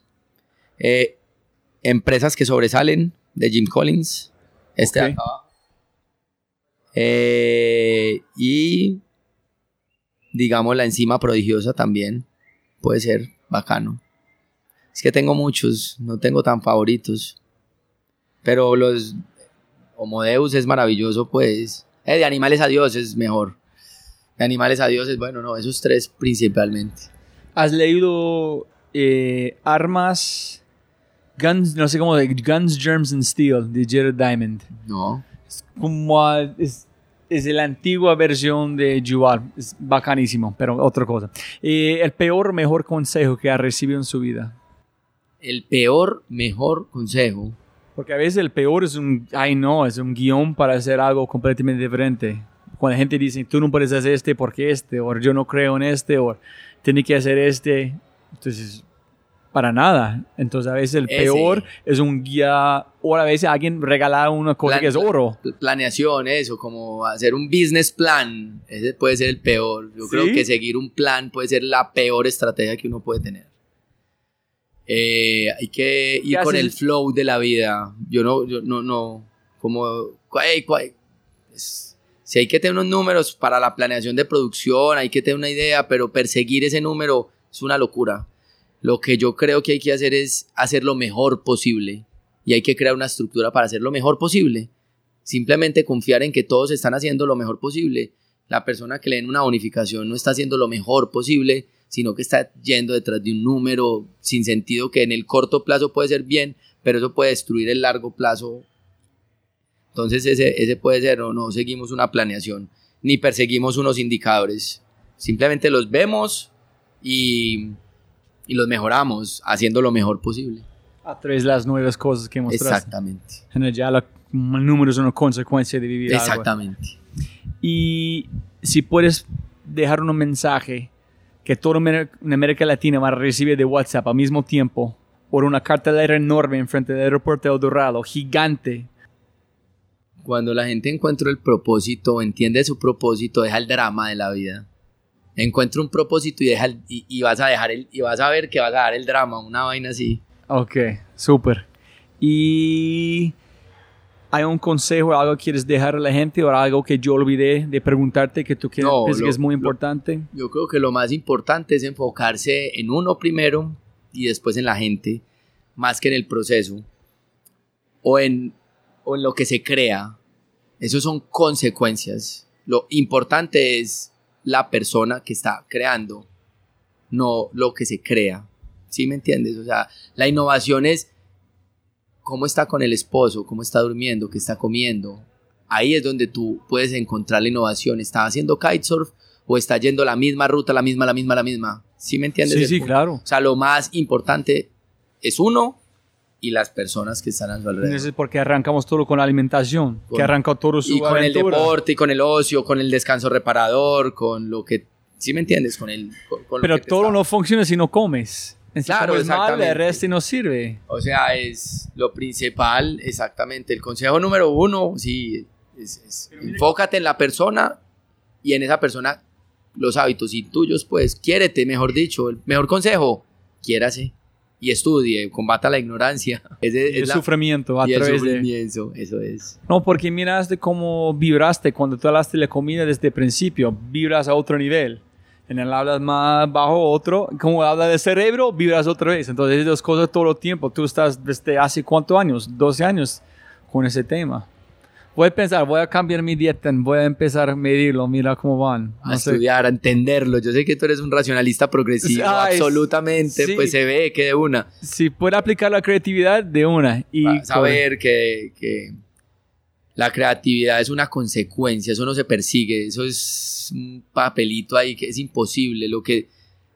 Eh, empresas que sobresalen, de Jim Collins. Este de Ok. acá. Eh, y digamos la enzima prodigiosa también puede ser bacano. Es que tengo muchos, no tengo tan favoritos. Pero los Homo Deus es maravilloso, pues. Eh, de animales a Dios es mejor. De animales a Dios es bueno, no, esos tres principalmente. ¿Has leído eh, Armas, Guns, no sé cómo, de Guns, Germs and Steel de Jared Diamond? No. como a- es, es la antigua versión de Juar. Es bacanísimo, pero otra cosa. Eh, el peor, mejor consejo que ha recibido en su vida. El peor, mejor consejo. Porque a veces el peor es un, ay no, es un guion para hacer algo completamente diferente. Cuando la gente dice, tú no puedes hacer este porque este, o yo no creo en este, o tiene que hacer este. Entonces, para nada. Entonces, a veces el Ese. peor es un guía, o a veces alguien regala una cosa Plan- que es oro. Pl- Planeación, eso, como hacer un business plan. Ese puede ser el peor. Yo ¿Sí? creo que seguir un plan puede ser la peor estrategia que uno puede tener. Eh, hay que ir ¿Qué con el flow de la vida. Yo no, yo no, no, como, cuay, cuay. Es- si hay que tener unos números para la planeación de producción, hay que tener una idea, pero perseguir ese número es una locura. Lo que yo creo que hay que hacer es hacer lo mejor posible y hay que crear una estructura para hacer lo mejor posible. Simplemente confiar en que todos están haciendo lo mejor posible. La persona que le den una bonificación no está haciendo lo mejor posible, sino que está yendo detrás de un número sin sentido que en el corto plazo puede ser bien, pero eso puede destruir el largo plazo. Entonces ese, ese puede ser o no seguimos una planeación, ni perseguimos unos indicadores. Simplemente los vemos y, y los mejoramos haciendo lo mejor posible. A través de las nuevas cosas que mostraste. Exactamente. Ya la- el número es una consecuencia de vivir algo. Exactamente. Y si puedes dejar un mensaje que Amer- en América Latina va a recibir de WhatsApp al mismo tiempo, por una cartelera enorme enfrente del aeropuerto de El Dorado, gigante. Cuando la gente encuentra el propósito, entiende su propósito, deja el drama de la vida. Encuentra un propósito y, deja el- y, y vas a dejar el, y vas a ver que vas a dar el drama, una vaina así. Ok, súper. Y hay un consejo, algo que quieres dejar a la gente o algo que yo olvidé de preguntarte que tú quieres, No, piensas lo- que es muy lo- importante. Yo creo que lo más importante es enfocarse en uno primero y después en la gente, más que en el proceso o en, o en lo que se crea. Eso son consecuencias. Lo importante es la persona que está creando, no lo que se crea. ¿Sí me entiendes? O sea, la innovación es cómo está con el esposo, cómo está durmiendo, qué está comiendo. Ahí es donde tú puedes encontrar la innovación. ¿Está haciendo kitesurf o está yendo la misma ruta, la misma, la misma, la misma? ¿Sí me entiendes? Sí, sí, punto? claro. O sea, lo más importante es uno y las personas que están a su alrededor. Eso es porque arrancamos todo con la alimentación, Con- que arranca todo su y con el aventura. deporte, y con el ocio, con el descanso reparador, con lo que... ¿Sí me entiendes? Con el... con- con lo Pero que te todo no funciona si no comes. Si Claro, comes mal, el resto no sirve. O sea, es lo principal, exactamente. El consejo número uno, sí, es, es enfócate en la persona y en esa persona los hábitos y tuyos, pues, quiérete, mejor dicho. El mejor consejo, quiérase y estudie, combata la ignorancia. Es, Y el la- sufrimiento a y el través de... sufrimiento, eso es. No, porque miraste cómo vibraste cuando tú hablaste de la comida desde el principio. Vibras a otro nivel. En el hablas más bajo otro. Como habla del cerebro, vibras otra vez. Entonces, esas dos cosas todo el tiempo. Tú estás desde hace cuántos años? 12 años con ese tema. Voy a pensar, voy a cambiar mi dieta, voy a empezar a medirlo, mira cómo van. A sé. estudiar, a entenderlo. Yo sé que tú eres un racionalista progresivo, absolutamente. sí. Pues se ve que de una. Si puede aplicar la creatividad de una. Y Vas a ver que, que la creatividad es una consecuencia, eso no se persigue, eso es un papelito ahí que es imposible. Lo que,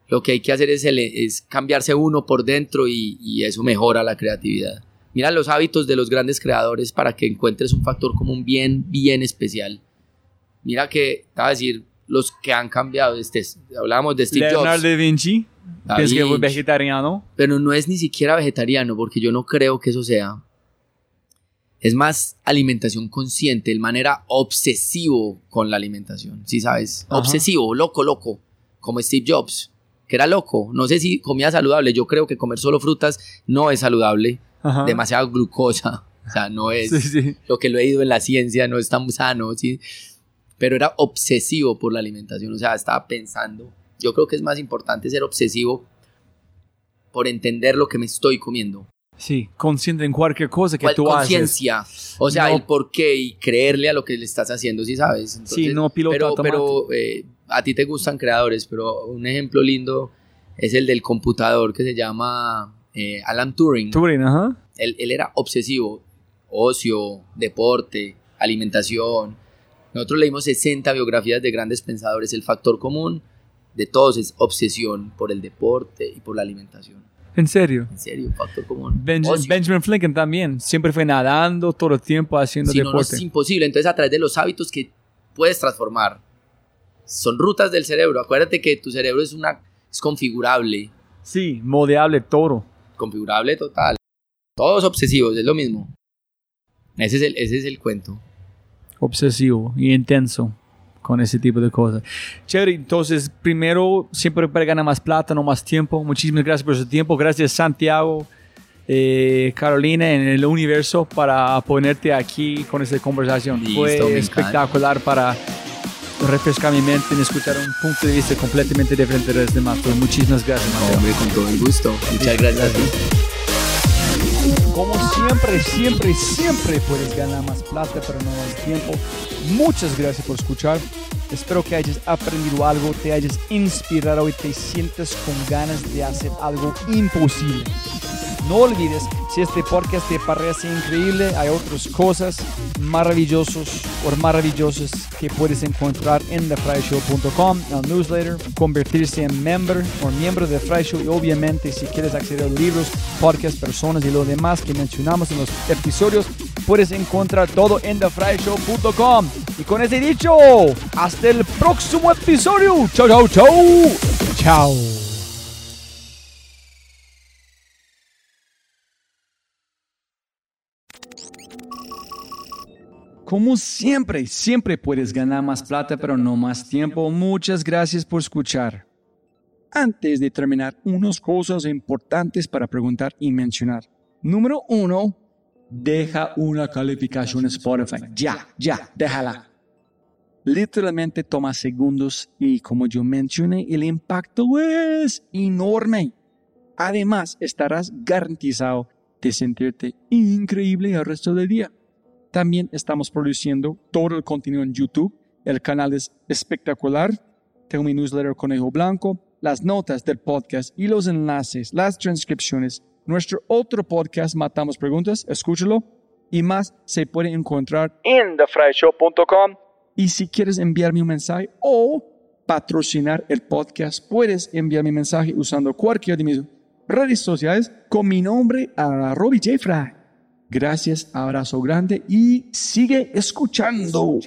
lo que hay que hacer es, es cambiarse uno por dentro y, y eso mejora la creatividad. Mira los hábitos de los grandes creadores para que encuentres un factor común bien, bien especial. Mira que, te voy a decir, los que han cambiado, este, hablábamos de Steve Leonardo Jobs, da Vinci, Da que Vinci. vegetariano. pero no es ni siquiera vegetariano, porque yo no creo que eso sea. Es más alimentación consciente, el manera obsesivo con la alimentación, ¿sí sabes? Ajá. Obsesivo, loco, loco, como Steve Jobs, que era loco. No sé si comía saludable, yo creo que comer solo frutas no es saludable, Ajá. demasiada glucosa, o sea, no es Sí, sí. lo que lo he ido en la ciencia, no es tan sano, ¿sí? Pero era obsesivo por la alimentación, o sea, estaba pensando. Yo creo que es más importante ser obsesivo por entender lo que me estoy comiendo. Sí, consciente en cualquier cosa que ¿Cuál tú haces. conciencia? O sea, No. el por qué y creerle a lo que le estás haciendo, ¿sí sabes? Sí, no piloto pero, pero eh, a ti te gustan creadores, pero un ejemplo lindo es el del computador que se llama eh, Alan Turing. Turing, ajá. Él, él era obsesivo, ocio, deporte, alimentación. Nosotros leímos 60 biografías de grandes pensadores. El factor común de todos es obsesión por el deporte y por la alimentación. En serio. En serio, factor común. Ocio. Benjamin Franklin también. Siempre fue nadando todo el tiempo haciendo Si no, no deporte. es imposible. Entonces, a través de los hábitos que puedes transformar, son rutas del cerebro. Acuérdate que tu cerebro es una es configurable, Sí, moldeable todo. Configurable total. Todos obsesivos, es lo mismo. Ese es el, ese es el cuento. Obsesivo y intenso con ese tipo de cosas. Chévere, entonces primero siempre para ganar más plata, no más tiempo. Muchísimas gracias por su tiempo. Gracias Santiago, eh, Carolina en el universo para ponerte aquí con esta conversación. Listo, Fue espectacular para refrescar mi mente y escuchar un punto de vista completamente diferente de los demás. Pues muchísimas gracias, Mateo. Con todo el gusto. Muchas gracias. Como siempre, siempre, siempre puedes ganar más plata, pero no más tiempo. Muchas gracias por escuchar. Espero que hayas aprendido algo, te hayas inspirado y te sientas con ganas de hacer algo imposible. No olvides, si este podcast te parece increíble, hay otras cosas maravillosas o maravillosas que puedes encontrar en thefryshow.com, el newsletter, convertirse en member o miembro de Fry Show y obviamente si quieres acceder a libros, podcasts, personas y lo demás que mencionamos en los episodios, puedes encontrar todo en thefryshow.com. Y con ese dicho, hasta el próximo episodio. Chao, chao, chao. Chao. Como siempre, siempre puedes ganar más plata, pero no más tiempo. Muchas gracias por escuchar. Antes de terminar, unas cosas importantes para preguntar y mencionar. Número uno, deja una calificación Spotify. Ya, ya, déjala. Literalmente toma segundos y como yo mencioné, el impacto es enorme. Además, estarás garantizado de sentirte increíble el resto del día. También estamos produciendo todo el contenido en YouTube. El canal es espectacular. Tengo mi newsletter Conejo Blanco, las notas del podcast y los enlaces, las transcripciones. Nuestro otro podcast, Matamos Preguntas, escúchalo. Y más se puede encontrar en thefryshow.com. Y si quieres enviarme un mensaje o patrocinar el podcast, puedes enviar mi mensaje usando cualquiera de mis redes sociales con mi nombre a Robbie J. Fry. Gracias, abrazo grande y sigue escuchando.